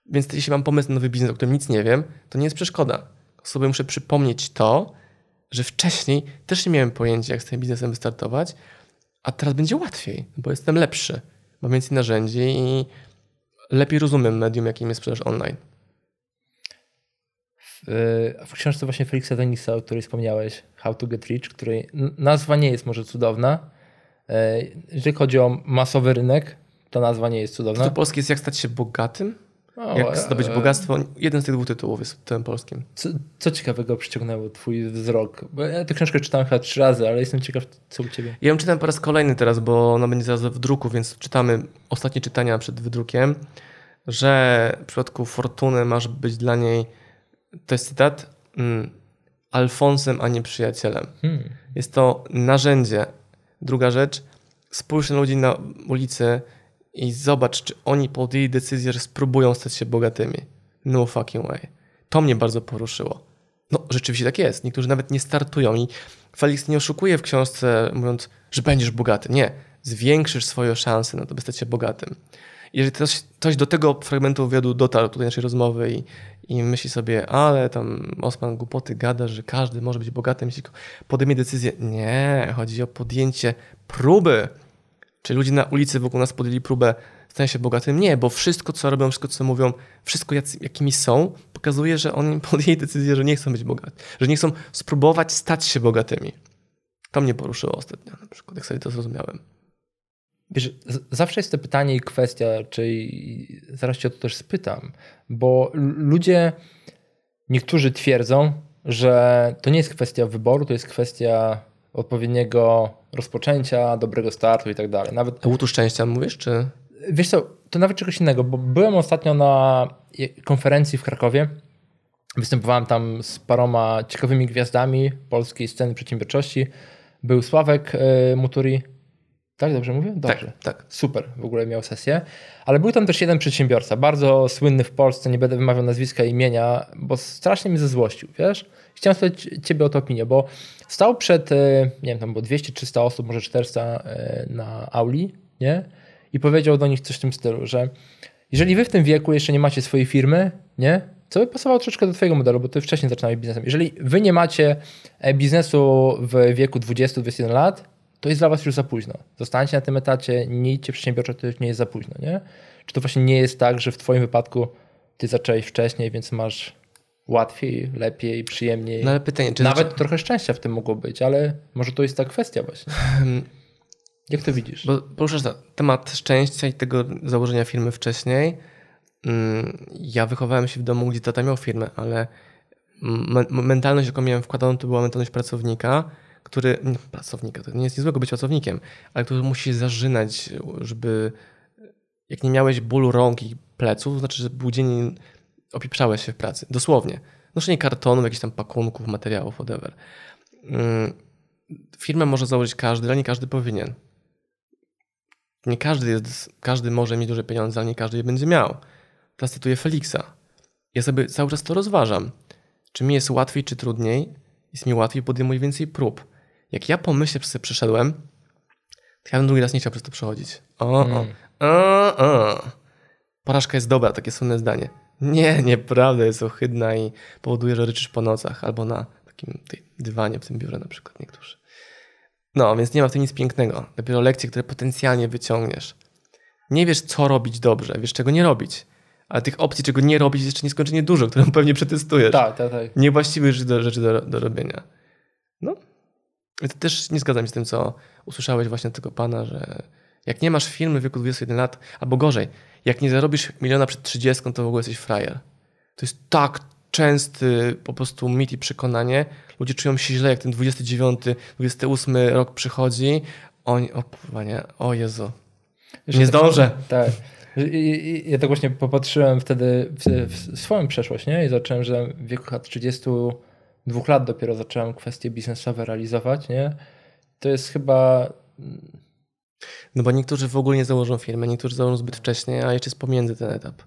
[SPEAKER 2] więc jeśli mam pomysł na nowy biznes, o którym nic nie wiem, to nie jest przeszkoda. Sobie muszę przypomnieć to, że wcześniej też nie miałem pojęcia, jak z tym biznesem wystartować, a teraz będzie łatwiej, bo jestem lepszy, mam więcej narzędzi i lepiej rozumiem medium, jakim jest sprzedaż online.
[SPEAKER 1] W, w książce właśnie Felixa Denisa, o której wspomniałeś, How to Get Rich, której nazwa nie jest może cudowna, jeżeli chodzi o masowy rynek, to nazwa nie jest cudowna.
[SPEAKER 2] To polski jest Jak stać się bogatym? Jak zdobyć e... bogactwo? Jeden z tych dwóch tytułów jest tym polskim.
[SPEAKER 1] Co, co, ciekawego przyciągnęło twój wzrok? Bo ja tę książkę czytałem chyba trzy razy, ale jestem ciekaw, co u ciebie.
[SPEAKER 2] Ja ją czytam po raz kolejny teraz, bo ona będzie zaraz w druku, więc czytamy ostatnie czytania przed wydrukiem. że w przypadku fortuny masz być dla niej, to jest cytat, mm, Alfonsem, a nie przyjacielem.
[SPEAKER 1] Hmm.
[SPEAKER 2] Jest to narzędzie. Druga rzecz, spójrz na ludzi na ulicy i zobacz, czy oni podjęli decyzję, że spróbują stać się bogatymi. No fucking way. To mnie bardzo poruszyło. No, rzeczywiście tak jest. Niektórzy nawet nie startują i Felix nie oszukuje w książce, mówiąc, że będziesz bogaty. Nie. Zwiększysz swoje szanse na to, by stać się bogatym. Jeżeli ktoś, ktoś do tego fragmentu wywiadu dotarł tutaj naszej rozmowy i, i myśli sobie, ale tam Osman głupoty gada, że każdy może być bogatym, jeśli podejmie decyzję. Nie, chodzi o podjęcie próby. Czy ludzie na ulicy wokół nas podjęli próbę stania się bogatym? Nie, bo wszystko, co robią, wszystko, co mówią, wszystko, jacy, jakimi są, pokazuje, że oni podjęli decyzję, że nie chcą być bogaty, że nie chcą spróbować stać się bogatymi. To mnie poruszyło ostatnio, na przykład, jak sobie to zrozumiałem.
[SPEAKER 1] Wiesz, zawsze jest to pytanie i kwestia, czyli zaraz cię o to też spytam, bo ludzie, niektórzy twierdzą, że to nie jest kwestia wyboru, to jest kwestia odpowiedniego rozpoczęcia, dobrego startu i tak dalej.
[SPEAKER 2] Nawet łutu szczęścia mówisz, czy?
[SPEAKER 1] Wiesz co, to nawet czegoś innego, bo byłem ostatnio na konferencji w Krakowie. Występowałem tam z paroma ciekawymi gwiazdami polskiej sceny przedsiębiorczości. Był Sławek y, Muturi, tak, dobrze mówię? Dobrze.
[SPEAKER 2] Tak, tak.
[SPEAKER 1] Super, w ogóle miał sesję. Ale był tam też jeden przedsiębiorca, bardzo słynny w Polsce, nie będę wymawiał nazwiska imienia, bo strasznie mnie zezłościł, wiesz? Chciałem spytać ciebie o to opinię, bo stał przed, e, nie wiem, tam było 200-300 osób, może 400 e, na auli, nie? I powiedział do nich coś w tym stylu, że jeżeli wy w tym wieku jeszcze nie macie swojej firmy, nie? Co by pasowało troszeczkę do twojego modelu, bo ty wcześniej zaczynałeś biznesem. Jeżeli wy nie macie e, biznesu w wieku 20-21 lat, to jest dla was już za późno. Zostańcie na tym etacie, nie idźcie przedsiębiorczo, to już nie jest za późno, nie? Czy to właśnie nie jest tak, że w twoim wypadku ty zacząłeś wcześniej, więc masz łatwiej, lepiej, przyjemniej.
[SPEAKER 2] No ale pytanie, czy
[SPEAKER 1] Nawet trochę szczęścia w tym mogło być, ale może to jest ta kwestia właśnie. Jak to widzisz?
[SPEAKER 2] Bo poruszasz temat szczęścia i tego założenia firmy wcześniej. Mm, ja wychowałem się w domu, gdzie tata miał firmę, ale mentalność, jaką miałem wkładaną, to była mentalność pracownika, który, nie, pracownika, to nie jest niezłego być pracownikiem, ale który musi zażynać, żeby jak nie miałeś bólu rąk i pleców, to znaczy, że był dzień opieprzałeś się w pracy. Dosłownie. Noszenie kartonów, jakichś tam pakunków, materiałów, whatever. Mm, firmę może założyć każdy, ale nie każdy powinien. Nie każdy, jest, każdy może mieć duże pieniądze, ale nie każdy je będzie miał. Teraz cytuję Felixa. Ja sobie cały czas to rozważam. Czy mi jest łatwiej, czy trudniej? Jest mi łatwiej podejmować więcej prób. Jak ja po myśli sobie przeszedłem, to ja bym drugi raz nie chciał przez to przechodzić. O, o, o, o. Porażka jest dobra, takie słynne zdanie. Nie, nieprawda, jest ohydna i powoduje, że ryczysz po nocach albo na takim dywanie w tym biurze na przykład niektórzy. No, więc nie ma w tym nic pięknego. Dopiero lekcje, które potencjalnie wyciągniesz. Nie wiesz, co robić dobrze, wiesz, czego nie robić. Ale tych opcji, czego nie robić, jest jeszcze nieskończenie dużo, którą pewnie przetestujesz.
[SPEAKER 1] Tak, tak, tak.
[SPEAKER 2] Niewłaściwe rzeczy do, rzeczy do, do robienia. I to też nie zgadzam się z tym, co usłyszałeś właśnie od tego pana, że jak nie masz firmy w wieku 21 lat, albo gorzej, jak nie zarobisz miliona przed 30, to w ogóle jesteś frajer. To jest tak częsty po prostu mit i przekonanie. Ludzie czują się źle, jak ten 29, 28 rok przychodzi. Oni, o panie, o Jezu, nie zdążę.
[SPEAKER 1] Tak. Ja tak właśnie popatrzyłem wtedy w, swoją przeszłość nie? i zacząłem, że w wieku lat 32 lat dopiero zacząłem kwestie biznesowe realizować. Nie? To jest chyba
[SPEAKER 2] no bo niektórzy w ogóle nie założą firmy, niektórzy założą zbyt wcześnie, a jeszcze jest pomiędzy ten etap.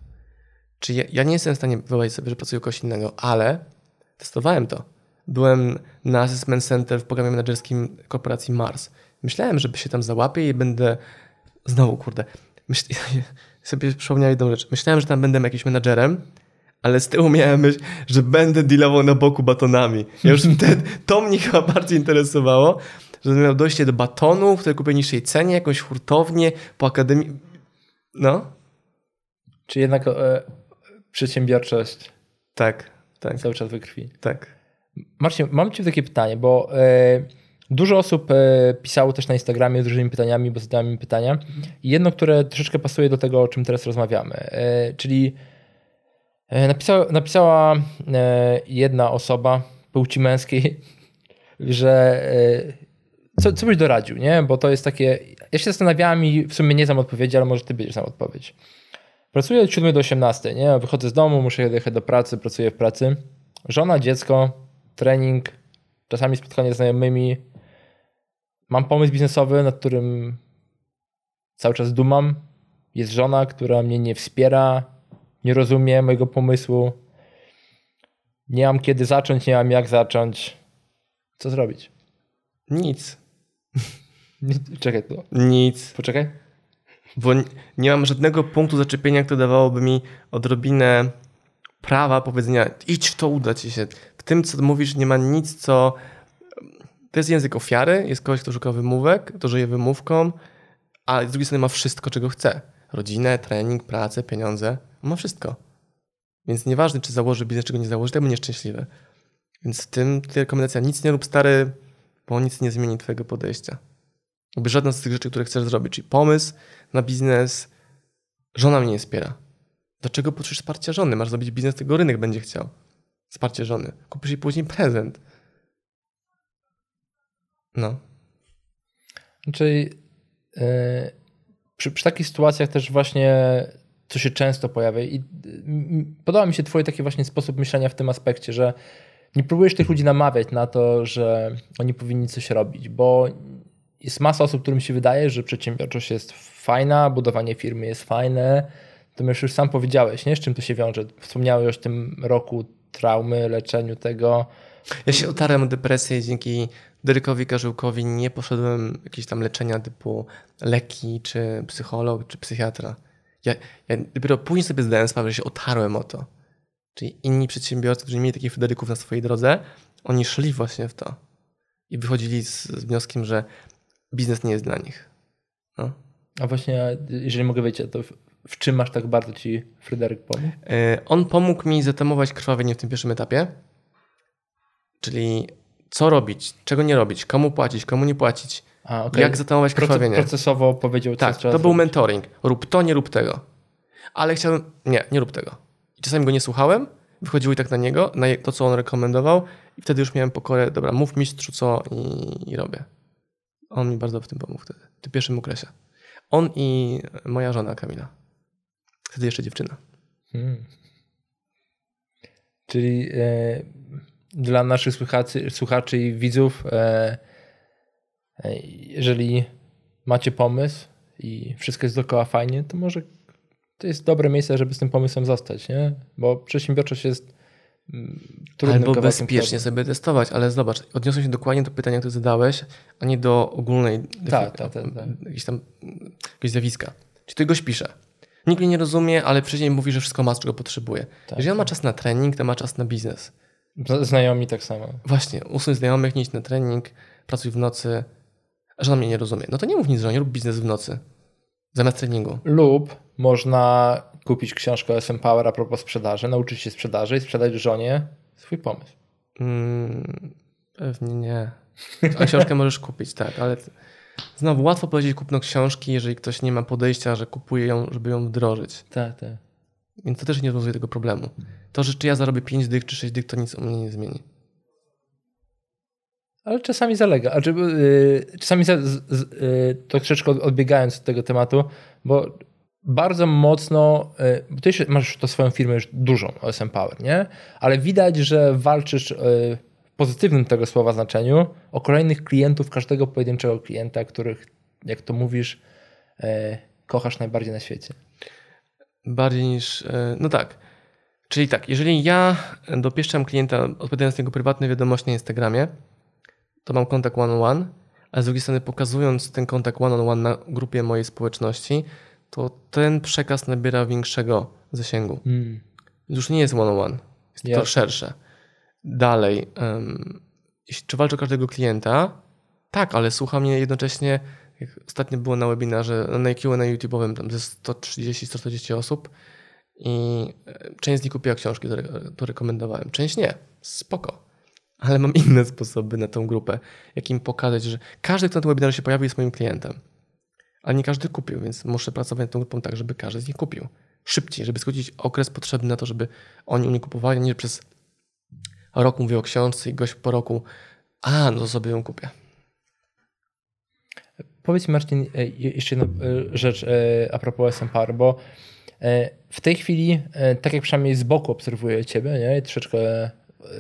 [SPEAKER 2] Czy ja, ja nie jestem w stanie wyobrazić sobie, że pracuję u kogoś innego, ale testowałem to. Byłem na Assessment Center w programie menedżerskim korporacji Mars. Myślałem, żeby się tam załapię i będę... Znowu, kurde. Myśl... sobie przypomniałem jedną rzecz. Myślałem, że tam będę jakimś menadżerem, ale z tyłu miałem myśl, że będę dealował na boku batonami. Ja już wtedy, to mnie chyba bardziej interesowało, że miał dojście do batonu, które kupię niższej cenie, jakąś hurtownię po akademii. No.
[SPEAKER 1] Czy jednak e, przedsiębiorczość.
[SPEAKER 2] Tak, tak.
[SPEAKER 1] Cały czas we krwi.
[SPEAKER 2] Tak.
[SPEAKER 1] Marcin, mam ci takie pytanie, bo e, dużo osób e, pisało też na Instagramie z różnymi pytaniami, bo zadałem mi pytania. Jedno, które troszeczkę pasuje do tego, o czym teraz rozmawiamy. E, czyli napisała, napisała e, jedna osoba płci męskiej, że co, co byś doradził, nie? Bo to jest takie. Ja się zastanawiałem i w sumie nie znam odpowiedzi, ale może ty będziesz znał odpowiedź. Pracuję od 7 do 18, nie? Wychodzę z domu, muszę jechać do pracy, pracuję w pracy. Żona, dziecko, trening, czasami spotkanie z znajomymi. Mam pomysł biznesowy, nad którym cały czas dumam. Jest żona, która mnie nie wspiera, nie rozumie mojego pomysłu. Nie mam kiedy zacząć, nie mam jak zacząć. Co zrobić?
[SPEAKER 2] Nic.
[SPEAKER 1] Czekaj, to.
[SPEAKER 2] Nic.
[SPEAKER 1] Poczekaj.
[SPEAKER 2] Bo nie mam żadnego punktu zaczepienia, które dawałoby mi odrobinę prawa powiedzenia idź w to, uda ci się. W tym, co mówisz, nie ma nic, co... To jest język ofiary, jest kogoś, kto szuka wymówek, kto żyje wymówką, a z drugiej strony ma wszystko, czego chce. Rodzinę, trening, pracę, pieniądze. Ma wszystko. Więc nieważne, czy założy biznes, czego nie założy, będzie nieszczęśliwy. Więc w tym rekomendacja nic nie rób stary, bo nic nie zmieni twojego podejścia. Jakby żadna z tych rzeczy, które chcesz zrobić, czyli pomysł na biznes, żona mnie nie wspiera. Dlaczego potrzebujesz wsparcia żony? Masz zrobić biznes, tego rynek będzie chciał. Wsparcie żony. Kupisz jej później prezent. No.
[SPEAKER 1] Czyli yy, przy, przy takich sytuacjach też właśnie co się często pojawia i podoba mi się twój taki właśnie sposób myślenia w tym aspekcie, że nie próbujesz tych ludzi namawiać na to, że oni powinni coś robić, bo jest masa osób, którym się wydaje, że przedsiębiorczość jest fajna, budowanie firmy jest fajne. To już sam powiedziałeś, nie? Z czym to się wiąże? Wspomniałeś o tym roku traumy, leczeniu tego.
[SPEAKER 2] Ja się otarłem o depresję dzięki Derykowi Karzełkowi nie poszedłem jakieś tam leczenia typu leki, czy psycholog, czy psychiatra. Ja, ja dopiero później sobie zdałem sprawę, że się otarłem o to. Czyli inni przedsiębiorcy, którzy mieli takich Fryderyków na swojej drodze, oni szli właśnie w to. I wychodzili z, z wnioskiem, że biznes nie jest dla nich. No.
[SPEAKER 1] A właśnie, jeżeli mogę wiedzieć, to w, w czym masz tak bardzo ci Fryderyk pomógł?
[SPEAKER 2] Yy, on pomógł mi zatamować krwawienie w tym pierwszym etapie. Czyli co robić, czego nie robić, komu płacić, komu nie płacić, A, okay. jak zatamować krwawienie.
[SPEAKER 1] Procesowo powiedział,
[SPEAKER 2] Tak, to był mentoring. Rób to, nie rób tego. Ale chciałem, nie, nie rób tego. Czasami go nie słuchałem, wychodziło i tak na niego, na to, co on rekomendował i wtedy już miałem pokorę, dobra, mów mistrzu co i, i robię. On mi bardzo w tym pomógł wtedy, w tym pierwszym okresie. On i moja żona Kamila. Wtedy jeszcze dziewczyna. Hmm.
[SPEAKER 1] Czyli e, dla naszych słuchaczy, słuchaczy i widzów, e, jeżeli macie pomysł i wszystko jest dookoła fajnie, to może to jest dobre miejsce, żeby z tym pomysłem zostać, nie? Bo przedsiębiorczość jest mm, trudnym
[SPEAKER 2] Albo bezpiecznie sobie testować, ale zobacz, odniosłem się dokładnie do pytania, które zadałeś, a nie do ogólnej
[SPEAKER 1] tak, tak, tak, tak.
[SPEAKER 2] Jakieś tam jakiegoś zjawiska. Czy ty go pisze? Nikt mnie nie rozumie, ale wcześniej mówi, że wszystko ma, czego potrzebuje. Tak, Jeżeli on ma tak. czas na trening, to ma czas na biznes.
[SPEAKER 1] Znajomi tak samo.
[SPEAKER 2] Właśnie, usuń znajomych, nie idź na trening, pracuj w nocy. Żona mnie nie rozumie. No to nie mów nic żonie, rób biznes w nocy. Zamiast treningu.
[SPEAKER 1] Lub można kupić książkę SM Power a propos sprzedaży, nauczyć się sprzedaży i sprzedać żonie swój pomysł.
[SPEAKER 2] Mm, pewnie nie. A książkę możesz kupić, tak, ale znowu łatwo powiedzieć kupno książki, jeżeli ktoś nie ma podejścia, że kupuje ją, żeby ją wdrożyć.
[SPEAKER 1] Tak, tak.
[SPEAKER 2] Więc to też nie rozwiązuje tego problemu. To, że czy ja zarobię 5 dych czy 6 dych, to nic u mnie nie zmieni.
[SPEAKER 1] Ale czasami zalega. A czy, yy, czasami za, z, yy, to troszeczkę odbiegając od tego tematu, bo bardzo mocno, yy, ty masz to swoją firmę już dużą, OSM Power, nie? Ale widać, że walczysz y, w pozytywnym tego słowa znaczeniu o kolejnych klientów, każdego pojedynczego klienta, których, jak to mówisz, y, kochasz najbardziej na świecie.
[SPEAKER 2] Bardziej niż, y, no tak. Czyli tak, jeżeli ja dopieszczam klienta odpowiadając na jego prywatne wiadomości na Instagramie, to mam kontakt one-on-one, a z drugiej strony pokazując ten kontakt one-on-one na grupie mojej społeczności, to ten przekaz nabiera większego zasięgu. Mm. Już nie jest one-on-one, jest to szersze. Dalej, um, czy walczę o każdego klienta? Tak, ale słucha mnie jednocześnie, jak ostatnio było na webinarze, na Q&A YouTube'owym, tam ze 130-140 osób i e, część z nich kupiła książki, które rekomendowałem, część nie. Spoko ale mam inne sposoby na tą grupę, jak im pokazać, że każdy, kto na tym webinarze się pojawił, jest moim klientem. Ale nie każdy kupił, więc muszę pracować nad tą grupą tak, żeby każdy z nich kupił. Szybciej, żeby skrócić okres potrzebny na to, żeby oni u mnie kupowali, nie przez rok mówię o książce i gość po roku, a no sobie ją kupię.
[SPEAKER 1] powiedz mi Marcin, e, jeszcze jedna e, rzecz a propos SM bo w tej chwili, tak jak przynajmniej z boku obserwuję ciebie, nie? troszeczkę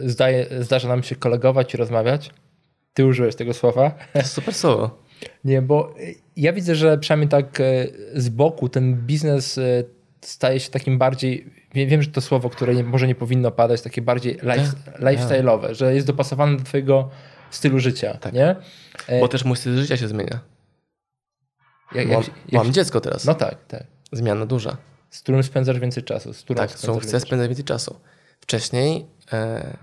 [SPEAKER 1] zdaje, zdarza nam się kolegować i rozmawiać. Ty użyłeś tego słowa.
[SPEAKER 2] Super słowo.
[SPEAKER 1] Nie, bo ja widzę, że przynajmniej tak z boku ten biznes staje się takim bardziej, wiem, że to słowo, które nie, może nie powinno padać, takie bardziej life, tak. lifestyle'owe, że jest dopasowane do twojego stylu życia, tak. nie?
[SPEAKER 2] Bo też mój styl życia się zmienia. Jak, jak, mam, jak, mam dziecko teraz.
[SPEAKER 1] No tak, tak.
[SPEAKER 2] Zmiana duża.
[SPEAKER 1] Z którym spędzasz więcej czasu. Z którą
[SPEAKER 2] tak, z którą chcę spędzać więcej czasu. Wcześniej e,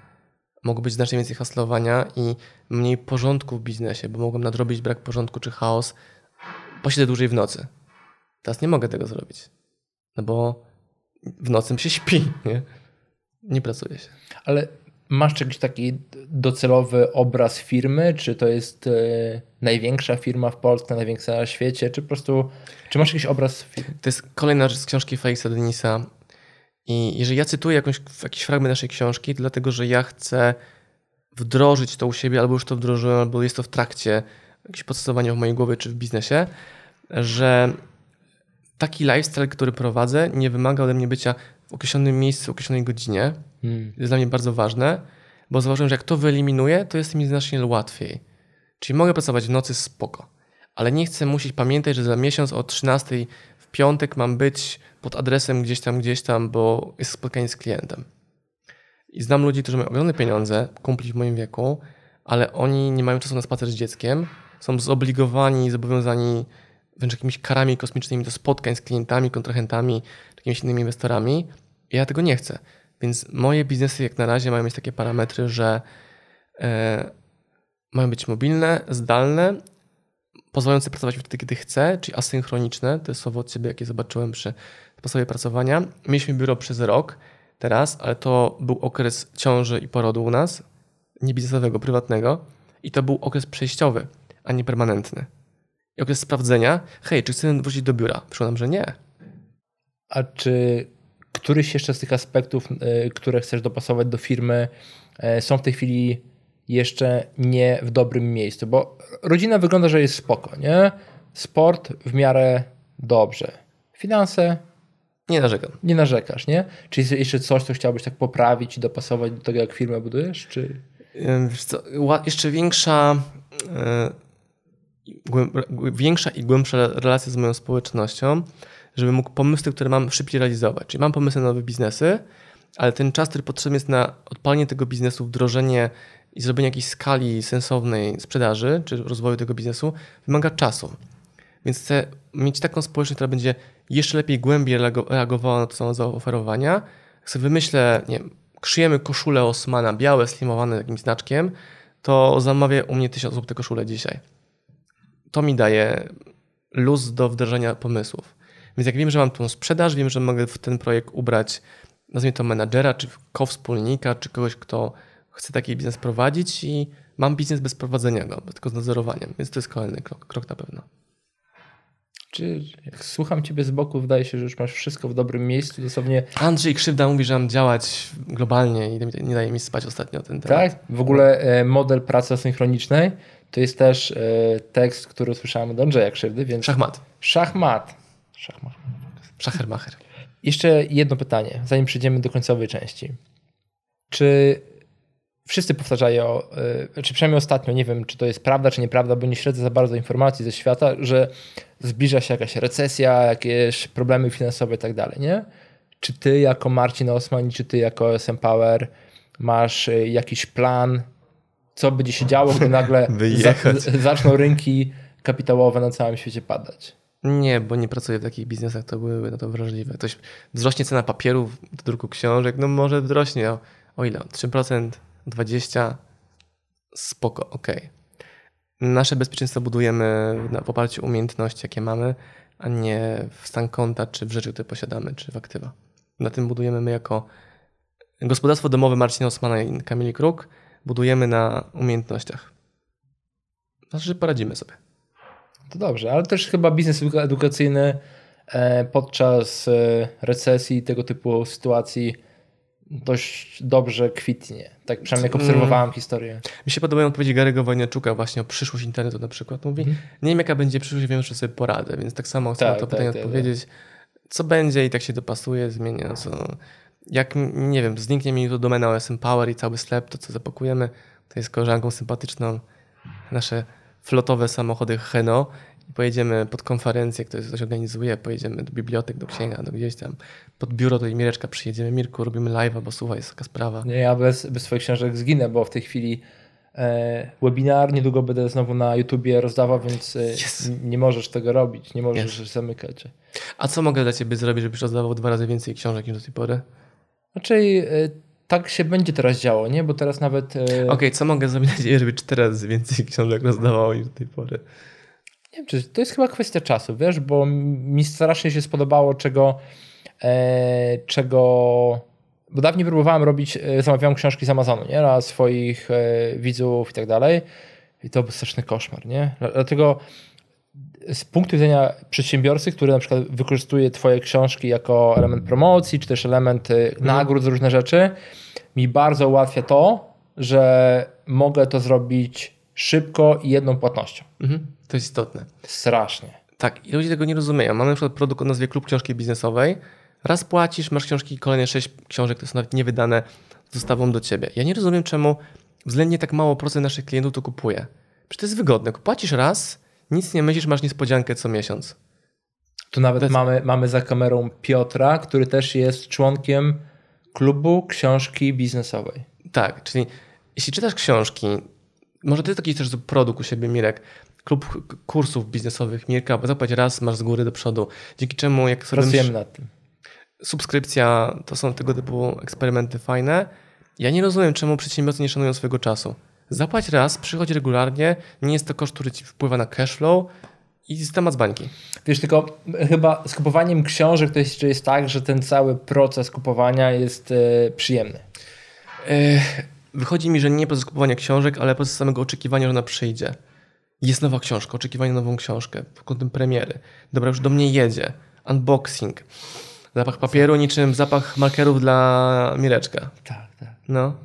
[SPEAKER 2] mogło być znacznie więcej haslowania i mniej porządku w biznesie, bo mogłem nadrobić brak porządku czy chaos. Posiedzę dłużej w nocy. Teraz nie mogę tego zrobić. No bo w nocy się śpi, nie? Nie pracuje się.
[SPEAKER 1] Ale masz jakiś taki docelowy obraz firmy? Czy to jest e, największa firma w Polsce, największa na świecie? Czy po prostu, czy masz jakiś obraz firmy?
[SPEAKER 2] To jest kolejna rzecz z książki Felixa Denisa. I jeżeli ja cytuję jakąś, jakiś fragment naszej książki, to dlatego, że ja chcę wdrożyć to u siebie, albo już to wdrożyłem, albo jest to w trakcie jakieś podsumowania w mojej głowie czy w biznesie, że taki lifestyle, który prowadzę, nie wymaga ode mnie bycia w określonym miejscu, w określonej godzinie. Hmm. Jest dla mnie bardzo ważne, bo zauważyłem, że jak to wyeliminuję, to jest mi znacznie łatwiej. Czyli mogę pracować w nocy spoko, ale nie chcę musieć pamiętać, że za miesiąc o 13 w piątek mam być pod adresem gdzieś tam, gdzieś tam, bo jest spotkanie z klientem. I znam ludzi, którzy mają ogromne pieniądze, kumpli w moim wieku, ale oni nie mają czasu na spacer z dzieckiem, są zobligowani, zobowiązani wręcz jakimiś karami kosmicznymi do spotkań z klientami, kontrahentami, jakimiś innymi inwestorami. Ja tego nie chcę. Więc moje biznesy jak na razie mają mieć takie parametry, że e, mają być mobilne, zdalne, pozwalające pracować wtedy, kiedy chcę, czyli asynchroniczne. To jest słowo od ciebie, jakie zobaczyłem przy sposobie pracowania. Mieliśmy biuro przez rok teraz, ale to był okres ciąży i porodu u nas, nie biznesowego, prywatnego. I to był okres przejściowy, a nie permanentny. I okres sprawdzenia, hej, czy chcemy wrócić do biura? Przyszło nam, że nie.
[SPEAKER 1] A czy któryś jeszcze z tych aspektów, e, które chcesz dopasować do firmy, e, są w tej chwili jeszcze nie w dobrym miejscu? Bo rodzina wygląda, że jest spoko, nie? Sport w miarę dobrze. Finanse
[SPEAKER 2] nie narzekam.
[SPEAKER 1] Nie narzekasz, nie? Czy jest jeszcze coś, co chciałbyś tak poprawić i dopasować do tego, jak firmę budujesz? Czy...
[SPEAKER 2] Co, jeszcze większa e, większa i głębsza relacja z moją społecznością, żeby mógł pomysły, które mam szybciej realizować. Czyli mam pomysły na nowe biznesy, ale ten czas, który potrzebny jest na odpalenie tego biznesu, wdrożenie i zrobienie jakiejś skali sensownej sprzedaży czy rozwoju tego biznesu, wymaga czasu. Więc chcę mieć taką społeczność, która będzie jeszcze lepiej, głębiej reagowała na to, co zaoferowania. Chcę wymyślę, nie wiem, szyjemy koszulę Osmana, białe, slimowane jakimś znaczkiem, to zamawia u mnie tysiąc osób te koszule dzisiaj to mi daje luz do wdrożenia pomysłów. Więc jak wiem, że mam tą sprzedaż, wiem, że mogę w ten projekt ubrać, nazwijmy to menadżera, czy co-wspólnika, czy kogoś, kto chce taki biznes prowadzić i mam biznes bez prowadzenia go, tylko z nadzorowaniem. Więc to jest kolejny krok, krok na pewno.
[SPEAKER 1] Czy jak słucham ciebie z boku, wydaje się, że już masz wszystko w dobrym miejscu, dosłownie...
[SPEAKER 2] Andrzej Krzywda mówi, że mam działać globalnie i nie daje mi spać ostatnio ten temat.
[SPEAKER 1] Tak? W ogóle e, model pracy asynchronicznej to jest też e, tekst, który usłyszałem od Andrzeja Krzywdy, więc...
[SPEAKER 2] Szachmat.
[SPEAKER 1] Szachmat.
[SPEAKER 2] Szachmat. Szachermacher.
[SPEAKER 1] Jeszcze jedno pytanie, zanim przejdziemy do końcowej części. Czy wszyscy powtarzają, e, czy przynajmniej ostatnio, nie wiem, czy to jest prawda, czy nieprawda, bo nie śledzę za bardzo informacji ze świata, że zbliża się jakaś recesja, jakieś problemy finansowe i tak dalej, nie? Czy ty jako Marcin Osman, czy ty jako SM Power masz e, jakiś plan, co będzie się działo, gdy nagle za, zaczną rynki kapitałowe na całym świecie padać.
[SPEAKER 2] Nie, bo nie pracuję w takich biznesach, to byłyby na to wrażliwe. Ktoś wzrośnie cena papieru do druku książek, no może wzrośnie o, o ile? 3%, 20%? Spoko, ok. Nasze bezpieczeństwo budujemy w oparciu o umiejętności, jakie mamy, a nie w stan konta, czy w rzeczy, które posiadamy, czy w aktywa. Na tym budujemy my jako gospodarstwo domowe Marcina Osmana i Kamili Kruk, budujemy na umiejętnościach. Znaczy, że poradzimy sobie.
[SPEAKER 1] To dobrze, ale też chyba biznes edukacyjny e, podczas e, recesji, tego typu sytuacji dość dobrze kwitnie. Tak przynajmniej jak obserwowałem
[SPEAKER 2] Mm.
[SPEAKER 1] historię.
[SPEAKER 2] Mi się podobają odpowiedzi Gary'ego Wojnaczuka właśnie o przyszłość internetu na przykład. Mówi, nie wiem jaka będzie przyszłość, wiem, że sobie poradzę, więc tak samo chcę.
[SPEAKER 1] Tak,
[SPEAKER 2] na to
[SPEAKER 1] tak,
[SPEAKER 2] pytanie
[SPEAKER 1] tak,
[SPEAKER 2] odpowiedzieć. Co będzie i tak się dopasuje, zmienia. Co, jak, nie wiem, zniknie mi tu domena OSM Power i cały sklep, to co zapakujemy, to jest koleżanką sympatyczną nasze flotowe samochody Heno pojedziemy pod konferencję, ktoś coś organizuje, pojedziemy do bibliotek, do księga, do gdzieś tam, pod biuro to i Mireczka przyjedziemy, Mirku, robimy live'a, bo słuchaj, jest taka sprawa.
[SPEAKER 1] Nie, ja bez, bez swoich książek zginę, bo w tej chwili e, webinar niedługo będę znowu na YouTubie rozdawał, więc e,
[SPEAKER 2] Yes.
[SPEAKER 1] n- nie możesz tego robić, nie możesz zamykać.
[SPEAKER 2] A co mogę dla ciebie zrobić, żebyś rozdawał dwa razy więcej książek niż do tej pory?
[SPEAKER 1] Raczej e, tak się będzie teraz działo, nie? Bo teraz nawet e,
[SPEAKER 2] Okej, co mogę zrobić żeby cztery razy więcej książek rozdawało niż do tej pory?
[SPEAKER 1] Nie wiem, czy to jest chyba kwestia czasu, wiesz, bo mi strasznie się spodobało, czego, e, czego bo dawniej próbowałem robić, e, zamawiałem książki z Amazonu, nie? Dla swoich e, widzów i tak dalej. I to był straszny koszmar, nie? Dla- Dlatego z punktu widzenia przedsiębiorcy, który na przykład wykorzystuje twoje książki jako element promocji, czy też element e, nagród z różne rzeczy, mi bardzo ułatwia to, że mogę to zrobić szybko i jedną płatnością.
[SPEAKER 2] Mhm, to jest istotne.
[SPEAKER 1] Strasznie.
[SPEAKER 2] Tak, i ludzie tego nie rozumieją. Mamy na przykład produkt o nazwie Klub Książki Biznesowej. Raz płacisz, masz książki, kolejne sześć książek, to są nawet niewydane z dostawą do ciebie. Ja nie rozumiem, czemu względnie tak mało procent naszych klientów to kupuje. Przecież to jest wygodne. Płacisz raz, nic nie myślisz, masz niespodziankę co miesiąc.
[SPEAKER 1] Tu nawet
[SPEAKER 2] jest-
[SPEAKER 1] mamy, mamy za kamerą Piotra, który też jest członkiem klubu książki biznesowej.
[SPEAKER 2] Tak, czyli jeśli czytasz książki, może ty taki też produkt u siebie, Mirek, klub kursów biznesowych Mirka, bo zapłać raz, masz z góry do przodu, dzięki czemu jak sobie
[SPEAKER 1] Pracujemy
[SPEAKER 2] myśl-
[SPEAKER 1] nad tym.
[SPEAKER 2] subskrypcja, to są tego typu eksperymenty fajne. Ja nie rozumiem, czemu przedsiębiorcy nie szanują swojego czasu. Zapłać raz, przychodź regularnie, nie jest to koszt, który ci wpływa na cash flow i temat z bańki.
[SPEAKER 1] Wiesz, tylko chyba z kupowaniem książek to jeszcze jest tak, że ten cały proces kupowania jest e, przyjemny.
[SPEAKER 2] Ech, wychodzi mi, że nie proces kupowania książek, ale proces samego oczekiwania, że ona przyjdzie. Jest nowa książka, oczekiwanie na nową książkę, pod kątem premiery. Dobra, już do mnie jedzie. Unboxing. Zapach papieru niczym zapach markerów dla Mireczka.
[SPEAKER 1] Tak, tak.
[SPEAKER 2] No,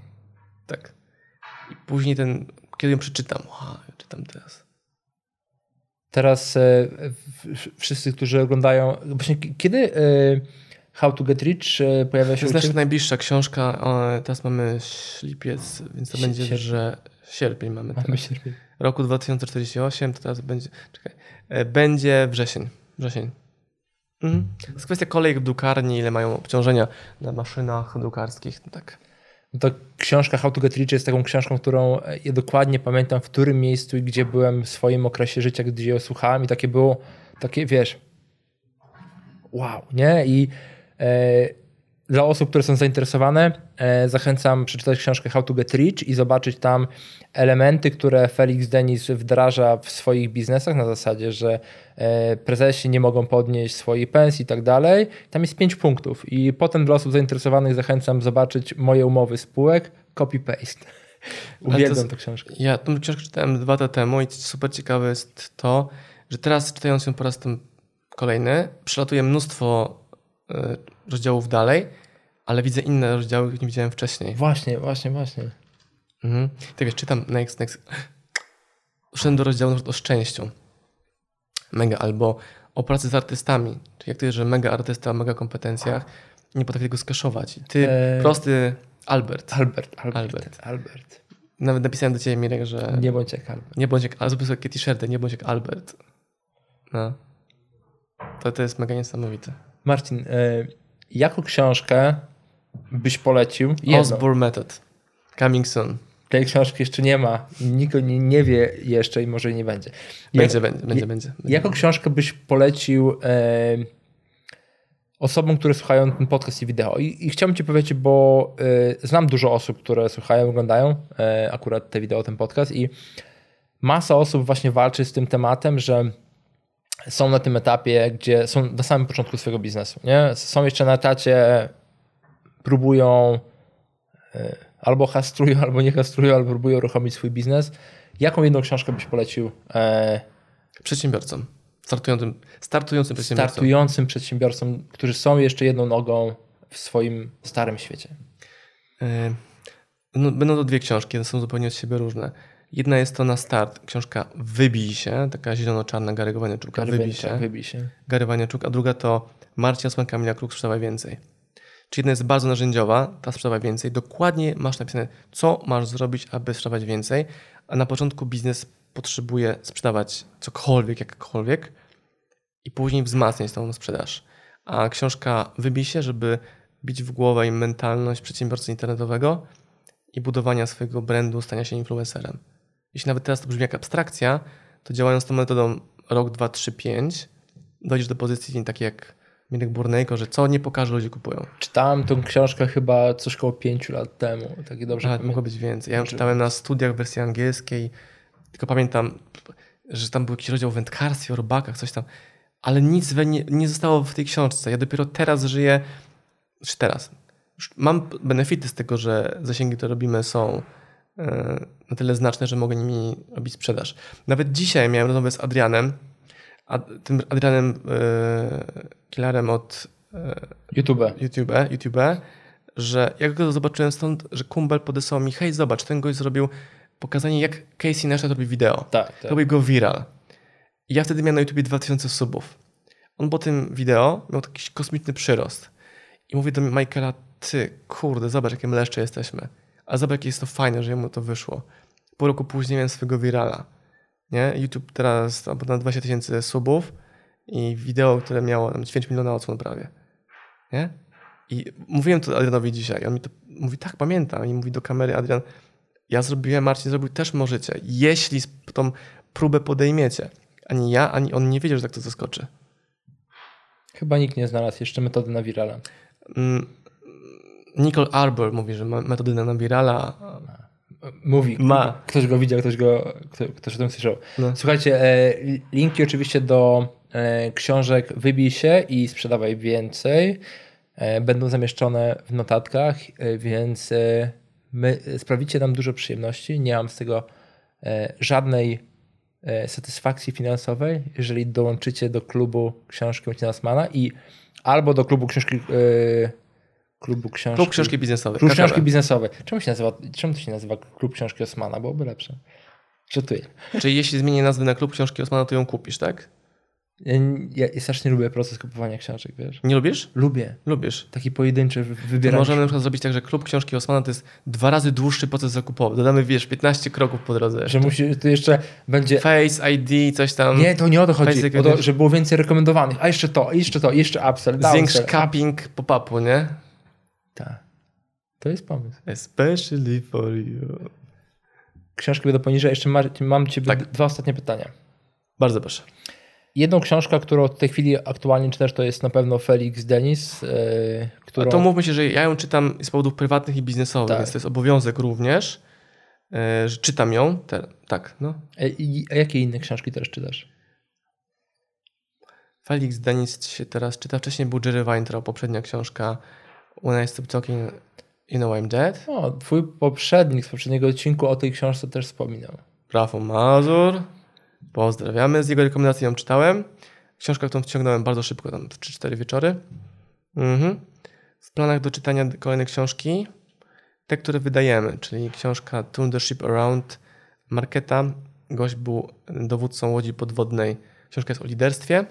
[SPEAKER 2] tak. I później ten, kiedy ją przeczytam, wow, ja czytam teraz.
[SPEAKER 1] Teraz e, wszyscy, którzy oglądają, właśnie kiedy e, How to Get Rich e, pojawia
[SPEAKER 2] To
[SPEAKER 1] się
[SPEAKER 2] jest
[SPEAKER 1] u
[SPEAKER 2] nasza najbliższa książka, o, teraz mamy lipiec, więc to będzie,
[SPEAKER 1] sierpień.
[SPEAKER 2] że sierpień mamy teraz.
[SPEAKER 1] Mamy sierpień.
[SPEAKER 2] Roku 2048, to teraz będzie, czekaj, e, będzie wrzesień, wrzesień. Mhm. To jest kwestia kolejek w drukarni, ile mają obciążenia na maszynach drukarskich, no tak.
[SPEAKER 1] No to książka How to Get Rich jest taką książką, którą e, ja dokładnie pamiętam, w którym miejscu i gdzie byłem w swoim okresie życia, gdzie ją słuchałem i takie było, takie wiesz, wow, nie? I dla osób, które są zainteresowane, e, zachęcam przeczytać książkę How to Get Rich i zobaczyć tam elementy, które Felix Denis wdraża w swoich biznesach na zasadzie, że e, prezesi nie mogą podnieść swojej pensji i tak dalej. Tam jest pięć punktów i potem dla osób zainteresowanych zachęcam zobaczyć moje umowy spółek, copy-paste. Uwielbiam tę książkę.
[SPEAKER 2] Ja tą książkę czytałem dwa lata temu i super ciekawe jest to, że teraz czytając ją po raz ten kolejny, przelatuje mnóstwo rozdziałów dalej, ale widzę inne rozdziały, których nie widziałem wcześniej.
[SPEAKER 1] Właśnie, właśnie, właśnie.
[SPEAKER 2] Mhm. Tak wiesz, czytam next, next. Doszedłem do rozdziału o szczęściu. Mega, albo o pracy z artystami. Czyli jak to jest, że mega artysta mega kompetencjach nie potrafi tego skaszować. Ty,
[SPEAKER 1] Eee.
[SPEAKER 2] prosty Albert.
[SPEAKER 1] Albert, Albert,
[SPEAKER 2] Albert.
[SPEAKER 1] Albert.
[SPEAKER 2] Nawet napisałem do ciebie, Mirek, że
[SPEAKER 1] Nie bądź jak Albert.
[SPEAKER 2] nie bądź jak, ale sobie takie t-shirty, nie bądź jak Albert. No. To, to jest mega niesamowite.
[SPEAKER 1] Marcin, e, jaką książkę byś polecił?
[SPEAKER 2] Osborne Method. Coming soon.
[SPEAKER 1] Tej książki jeszcze nie ma. Nikt nie, nie wie jeszcze i może nie będzie.
[SPEAKER 2] Będzie,
[SPEAKER 1] Jak-
[SPEAKER 2] będzie, będzie, będzie.
[SPEAKER 1] Jaką książkę byś polecił e, osobom, które słuchają ten podcast i wideo? I, i chciałbym ci powiedzieć, bo e, znam dużo osób, które słuchają, oglądają e, akurat te wideo, ten podcast i masa osób właśnie walczy z tym tematem, że są na tym etapie, gdzie są na samym początku swojego biznesu. Nie? Są jeszcze na etacie, próbują e, albo hastrują, albo nie hastrują, albo próbują uruchomić swój biznes. Jaką jedną książkę byś polecił e,
[SPEAKER 2] Przedsiębiorcom. Startującym, startującym przedsiębiorcom.
[SPEAKER 1] startującym przedsiębiorcom, którzy są jeszcze jedną nogą w swoim starym świecie?
[SPEAKER 2] E, no, będą to dwie książki, one są zupełnie od siebie różne. Jedna jest to na start, książka Wybij się, taka zielono-czarna Gary Waniaczuka, Wybij się.
[SPEAKER 1] Wybij się.
[SPEAKER 2] Gary Waniaczuk, a druga to Marcin Osman, Kamila Kruk, Sprzedawaj Więcej. Czyli jedna jest bardzo narzędziowa, ta Sprzedawaj Więcej. Dokładnie masz napisane, co masz zrobić, aby sprzedawać więcej, a na początku biznes potrzebuje sprzedawać cokolwiek, jakkolwiek i później wzmacniać tą sprzedaż. A książka Wybij się, żeby bić w głowę im mentalność przedsiębiorcy internetowego i budowania swojego brandu, stania się influencerem. Jeśli nawet teraz to brzmi jak abstrakcja, to działając tą metodą rok, dwa, trzy, pięć, dojdziesz do pozycji takiej jak Mirek Burnejko, że co nie pokaże, ludzie kupują.
[SPEAKER 1] Czytałem tą książkę chyba coś koło pięciu lat temu. Tak dobrze
[SPEAKER 2] Nawet mogło być więcej. Ja ją czytałem na studiach w wersji angielskiej, tylko pamiętam, że tam był jakiś rozdział o wędkarstwie, o robakach, coś tam, ale nic we nie, nie zostało w tej książce. Ja dopiero teraz żyję, czy teraz, mam benefity z tego, że zasięgi, które robimy są na tyle znaczne, że mogę nimi robić sprzedaż. Nawet dzisiaj miałem rozmowę z Adrianem, tym Adrianem e, Killerem od
[SPEAKER 1] YouTube.
[SPEAKER 2] YouTube, YouTube, że jak go zobaczyłem stąd, że kumbel podesłał mi, hej zobacz, ten gość zrobił pokazanie jak Casey Neistat robi wideo.
[SPEAKER 1] Tak, tak.
[SPEAKER 2] Robi go viral. I ja wtedy miałem na YouTube 2000 subów. On po tym wideo miał jakiś kosmiczny przyrost. I mówię do Michaela, ty, kurde, zobacz, jakie mleszcze jesteśmy. A zobacz, jakie jest to fajne, że mu to wyszło. Pół roku później miałem swojego virala. Nie? YouTube teraz albo na 20 tysięcy subów i wideo, które miało tam 9 miliona odsłon prawie. Nie? I mówiłem to Adrianowi dzisiaj. On mi to mówi, tak, pamiętam. I mówi do kamery, Adrian, ja zrobiłem, Marcin zrobił, też możecie. Jeśli tą próbę podejmiecie. Ani ja, ani on nie wiedział, że tak to zaskoczy.
[SPEAKER 1] Chyba nikt nie znalazł jeszcze metody na virala.
[SPEAKER 2] Nicole Arbor mówi, że ma metody na virala.
[SPEAKER 1] Mówi. Ma. Ktoś go widział, ktoś, go, ktoś o tym słyszał. No. Słuchajcie, e, linki oczywiście do e, książek Wybij się i sprzedawaj więcej e, będą zamieszczone w notatkach, więc my, sprawicie nam dużo przyjemności. Nie mam z tego żadnej satysfakcji finansowej, jeżeli dołączycie do klubu książki Marcina Osmana i albo do klubu książki klubu książki.
[SPEAKER 2] Klub książki biznesowej.
[SPEAKER 1] Klub książki biznesowej. Czemu, się nazywa, czemu to się nazywa klub książki Osmana? Byłoby lepsze. Czytuję.
[SPEAKER 2] Czyli jeśli zmienię nazwę na klub książki Osmana, to ją kupisz, tak?
[SPEAKER 1] Ja, ja strasznie lubię proces kupowania książek, wiesz?
[SPEAKER 2] Nie lubisz?
[SPEAKER 1] Lubię.
[SPEAKER 2] Lubisz.
[SPEAKER 1] Taki pojedynczy wybieranie.
[SPEAKER 2] Możemy na przykład zrobić tak, że klub książki Osmana to jest dwa razy dłuższy proces zakupowy. Dodamy, wiesz, 15 kroków po drodze.
[SPEAKER 1] Jeszcze. Że musi, to jeszcze będzie...
[SPEAKER 2] Face, ID, coś tam.
[SPEAKER 1] Nie, to nie o to chodzi. O to, że było więcej rekomendowanych. A jeszcze to, jeszcze to, jeszcze upsell,
[SPEAKER 2] Zwiększ capping pop-upu, nie?
[SPEAKER 1] Tak. To jest pomysł.
[SPEAKER 2] Especially for you.
[SPEAKER 1] Książki będą poniżej. Jeszcze mam do Ciebie tak. dwa ostatnie pytania.
[SPEAKER 2] Bardzo proszę.
[SPEAKER 1] Jedną książkę, którą w tej chwili aktualnie czytasz, to jest na pewno Felix Denis. Yy,
[SPEAKER 2] którą... A to mówmy się, że ja ją czytam z powodów prywatnych i biznesowych, tak. więc to jest obowiązek również, yy, że czytam ją. Te, tak, no.
[SPEAKER 1] A jakie inne książki teraz czytasz?
[SPEAKER 2] Felix Denis się teraz czyta. Wcześniej był Jerry Weintraub, poprzednia książka When I Stop Talking, You Know I'm Dead.
[SPEAKER 1] O, twój poprzednik z poprzedniego odcinku o tej książce też wspominał.
[SPEAKER 2] Rafał Mazur. Pozdrawiamy. Z jego rekomendacji ją czytałem. Książka, którą wciągnąłem bardzo szybko, tam w 3-4 wieczory. Mhm. W planach do czytania kolejne książki, te, które wydajemy, czyli książka Turn the Ship Around Marketa. Gość był dowódcą łodzi podwodnej. Książka jest o liderstwie.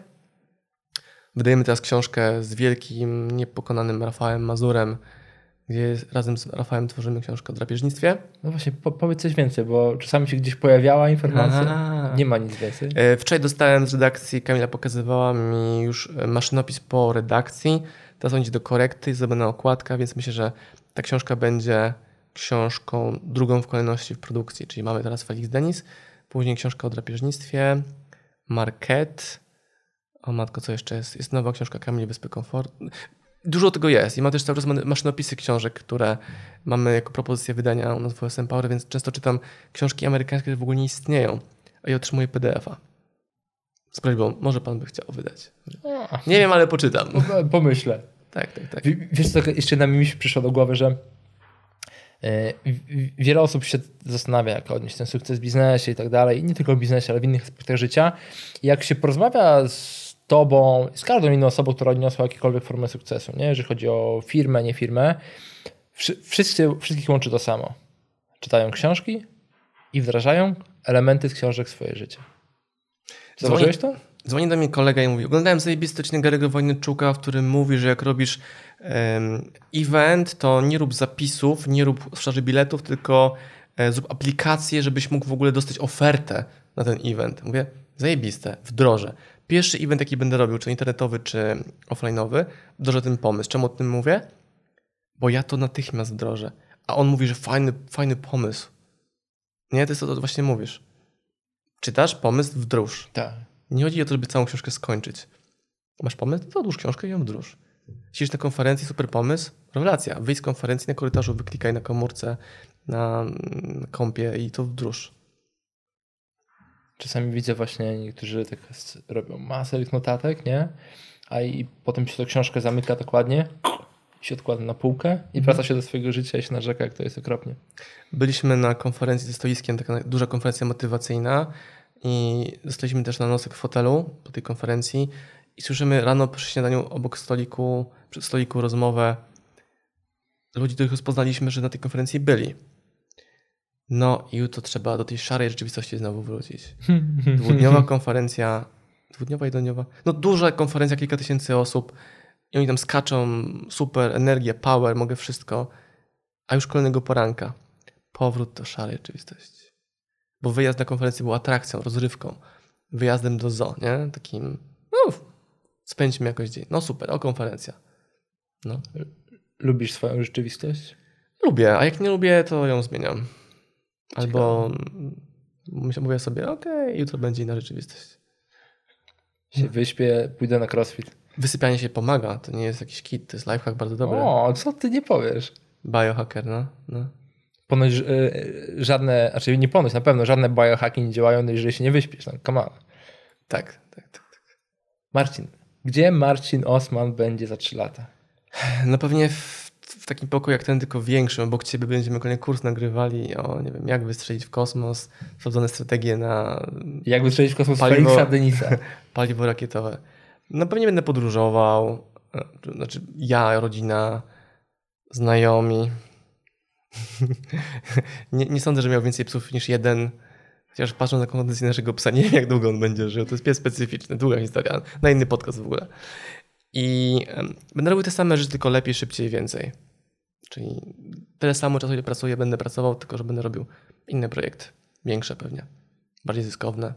[SPEAKER 2] Wydajemy teraz książkę z wielkim, niepokonanym Rafałem Mazurem, gdzie razem z Rafałem tworzymy książkę o drapieżnictwie.
[SPEAKER 1] No właśnie, po, powiedz coś więcej, bo czasami się gdzieś pojawiała informacja, Aha. nie ma nic więcej.
[SPEAKER 2] E, wczoraj dostałem z redakcji, Kamila pokazywała mi już e, maszynopis po redakcji, teraz on idzie do korekty, jest zrobiona okładka, więc myślę, że ta książka będzie książką drugą w kolejności w produkcji, czyli mamy teraz Felix Denis, później książka o drapieżnictwie, Market, o matko, co jeszcze jest? Jest nowa książka Kamil Wyspy Komfort. Dużo tego jest i ma też cały czas maszynopisy książek, które mamy jako propozycję wydania u nas w OSM Power, więc często czytam książki amerykańskie, które w ogóle nie istnieją, a ja otrzymuję PDF-a. Z prośbą, może pan by chciał wydać. Nie wiem, ale poczytam.
[SPEAKER 1] Pomyślę.
[SPEAKER 2] Tak, tak, tak.
[SPEAKER 1] Wiesz co, jeszcze na mi się przyszło do głowy, że e, wiele osób się zastanawia, jak odnieść ten sukces w biznesie i tak dalej, i nie tylko w biznesie, ale w innych aspektach życia. I jak się porozmawia z tobą, z każdą inną osobą, która odniosła jakiekolwiek formę sukcesu, nie? jeżeli chodzi o firmę, nie firmę, Wszy, wszyscy, wszystkich łączy to samo. Czytają książki i wdrażają elementy z książek w swoje życie. Zauważyłeś to?
[SPEAKER 2] Dzwoni do mnie kolega i mówi, oglądałem zajebisty odcinek Gary'ego Wojnyczuka, w którym mówi, że jak robisz um, event, to nie rób zapisów, nie rób sprzedaży biletów, tylko e, zrób aplikację, żebyś mógł w ogóle dostać ofertę na ten event. Mówię, zajebiste, wdrożę. Pierwszy event, jaki będę robił, czy internetowy, czy offline'owy, wdrożę ten pomysł. Czemu o tym mówię? Bo ja to natychmiast wdrożę. A on mówi, że fajny, fajny pomysł. Nie, to jest to, co właśnie mówisz. Czytasz pomysł, wdróż.
[SPEAKER 1] Tak.
[SPEAKER 2] Nie chodzi o to, żeby całą książkę skończyć. Masz pomysł? To odłóż książkę i ją wdróż. Siedzisz na konferencji, super pomysł, rewelacja. Wyjdź z konferencji na korytarzu, wyklikaj na komórce, na, kompie i to wdróż.
[SPEAKER 1] Czasami widzę właśnie niektórzy tak robią masę tych notatek, nie? A i potem się to książkę zamyka dokładnie, się odkłada na półkę i mhm. wraca się do swojego życia i się narzeka, jak to jest okropnie.
[SPEAKER 2] Byliśmy na konferencji ze stoiskiem, taka duża konferencja motywacyjna i zostaliśmy też na nosek w fotelu po tej konferencji i słyszymy rano przy śniadaniu obok stoliku, przy stoliku rozmowę ludzi, których rozpoznaliśmy, że na tej konferencji byli. No i jutro trzeba do tej szarej rzeczywistości znowu wrócić. Dwudniowa konferencja, dwudniowa, jednodniowa, no duża konferencja, kilka tysięcy osób i oni tam skaczą, super, energia, power, mogę wszystko, a już kolejnego poranka powrót do szarej rzeczywistości. Bo wyjazd na konferencję był atrakcją, rozrywką, wyjazdem do zoo, nie? Takim, no, spędźmy jakoś dzień. No super, o konferencja. No.
[SPEAKER 1] Lubisz swoją rzeczywistość?
[SPEAKER 2] Lubię, a jak nie lubię, to ją zmieniam. Albo Ciekawe. mówię sobie, okej, okay, jutro będzie inna rzeczywistość.
[SPEAKER 1] Się wyśpię, pójdę na crossfit.
[SPEAKER 2] Wysypianie się pomaga, to nie jest jakiś kit, to jest lifehack bardzo dobry.
[SPEAKER 1] O, co ty nie powiesz?
[SPEAKER 2] Biohacker, no. no.
[SPEAKER 1] Ponoć e, żadne, znaczy nie ponoć, na pewno żadne biohacki nie działają, jeżeli się nie wyśpisz. No, come on.
[SPEAKER 2] Tak, tak, tak, tak.
[SPEAKER 1] Marcin, gdzie Marcin Osman będzie za 3 lata?
[SPEAKER 2] No pewnie w, w takim pokoju jak ten, tylko większym. Obok ciebie będziemy kolejny kurs nagrywali o, nie wiem, jak wystrzelić w kosmos, sprawdzone strategie na...
[SPEAKER 1] Jak wystrzelić w kosmos paliwo, Feliksa Denisa.
[SPEAKER 2] paliwo rakietowe. No pewnie będę podróżował, e, znaczy ja, rodzina, znajomi. nie, nie sądzę, że miał więcej psów niż jeden. Chociaż patrząc na kondycję naszego psa, nie wiem jak długo on będzie żył. To jest pies specyficzny, długa historia, na inny podcast w ogóle. I będę robił te same rzeczy, tylko lepiej, szybciej, więcej. Czyli tyle samo czasu, ile pracuję, będę pracował, tylko że będę robił inne projekty. Większe pewnie, bardziej zyskowne.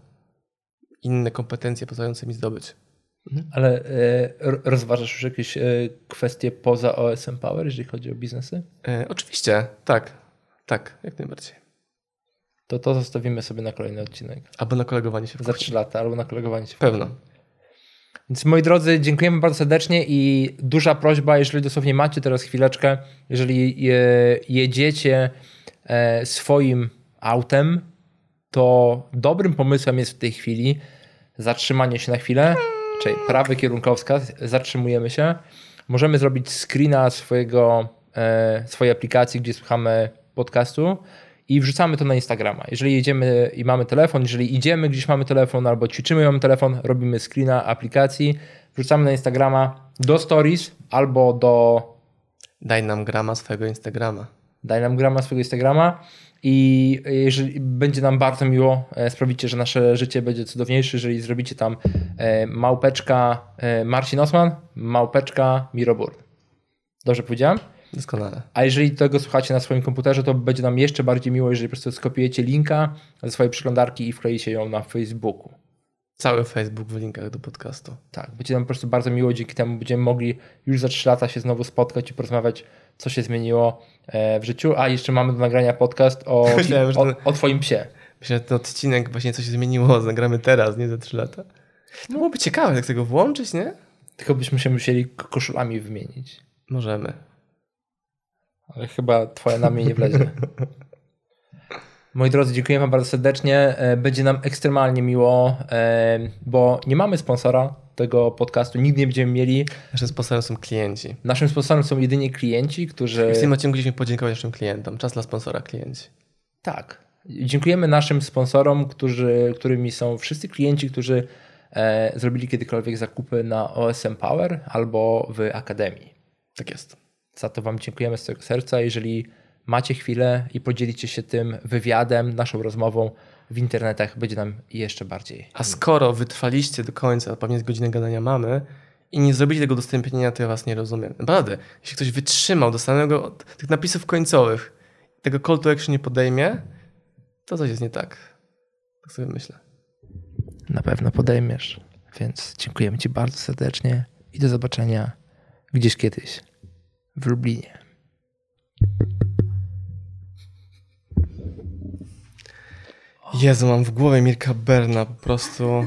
[SPEAKER 2] Inne kompetencje pozwalające mi zdobyć.
[SPEAKER 1] Mhm. Ale e, rozważasz już jakieś e, kwestie poza OSM Power, jeżeli chodzi o biznesy?
[SPEAKER 2] E, oczywiście, tak. Tak, jak najbardziej.
[SPEAKER 1] To to zostawimy sobie na kolejny odcinek.
[SPEAKER 2] Albo na kolegowanie się w
[SPEAKER 1] Za trzy lata, albo na kolegowanie się w
[SPEAKER 2] Pewno.
[SPEAKER 1] Więc moi drodzy, dziękujemy bardzo serdecznie i duża prośba, jeżeli dosłownie macie teraz chwileczkę, jeżeli je, jedziecie e, swoim autem, to dobrym pomysłem jest w tej chwili zatrzymanie się na chwilę, czyli prawy kierunkowskaz, zatrzymujemy się. Możemy zrobić screena swojego, e, swojej aplikacji, gdzie słuchamy podcastu i wrzucamy to na Instagrama. Jeżeli jedziemy i mamy telefon, jeżeli idziemy gdzieś mamy telefon albo ćwiczymy mamy telefon, robimy screena aplikacji, wrzucamy na Instagrama do stories albo do...
[SPEAKER 2] Daj nam grama swojego Instagrama.
[SPEAKER 1] Daj nam grama swojego Instagrama i jeżeli będzie nam bardzo miło, e, sprawicie, że nasze życie będzie cudowniejsze, jeżeli zrobicie tam e, małpeczka e, Marcin Osman, małpeczka Mirobur. Dobrze powiedziałem?
[SPEAKER 2] Doskonale.
[SPEAKER 1] A jeżeli tego słuchacie na swoim komputerze, to będzie nam jeszcze bardziej miło, jeżeli po prostu skopiujecie linka ze swojej przeglądarki i wkleicie ją na Facebooku.
[SPEAKER 2] Cały Facebook w linkach do podcastu.
[SPEAKER 1] Tak, będzie nam po prostu bardzo miło, dzięki temu będziemy mogli już za 3 lata się znowu spotkać i porozmawiać, co się zmieniło e, w życiu. A jeszcze mamy do nagrania podcast o, Myślałem, o, o twoim psie.
[SPEAKER 2] Myślę, że ten odcinek właśnie co się zmieniło, nagramy teraz, nie za 3 lata. To byłoby ciekawe, jak tego włączyć, nie?
[SPEAKER 1] Tylko byśmy się musieli koszulami wymienić.
[SPEAKER 2] Możemy.
[SPEAKER 1] Ale chyba twoja na mnie nie wlezie. Moi drodzy, dziękuję Wam bardzo serdecznie. E, będzie nam ekstremalnie miło, e, bo nie mamy sponsora tego podcastu, nigdy nie będziemy mieli.
[SPEAKER 2] Naszym sponsorem są klienci.
[SPEAKER 1] Naszym sponsorem są jedynie klienci, którzy.
[SPEAKER 2] W tym odcinku chcieliśmy podziękować naszym klientom. Czas dla sponsora klienci.
[SPEAKER 1] Tak. Dziękujemy naszym sponsorom, którzy, którymi są wszyscy klienci, którzy e, zrobili kiedykolwiek zakupy na OSM Power albo w Akademii.
[SPEAKER 2] Tak jest.
[SPEAKER 1] Za to Wam dziękujemy z całego serca. Jeżeli macie chwilę i podzielicie się tym wywiadem, naszą rozmową w internetach, będzie nam jeszcze bardziej.
[SPEAKER 2] A skoro wytrwaliście do końca, pewnie z godziny gadania mamy, i nie zrobicie tego udostępnienia, to ja was nie rozumiem. Naprawdę, jeśli ktoś wytrzymał do samego tych napisów końcowych, tego call to action nie podejmie, to coś jest nie tak. Tak sobie myślę.
[SPEAKER 1] Na pewno podejmiesz. Więc dziękujemy Ci bardzo serdecznie i do zobaczenia gdzieś kiedyś w Lublinie.
[SPEAKER 2] Jezu, mam w głowie Mirka Berna po prostu.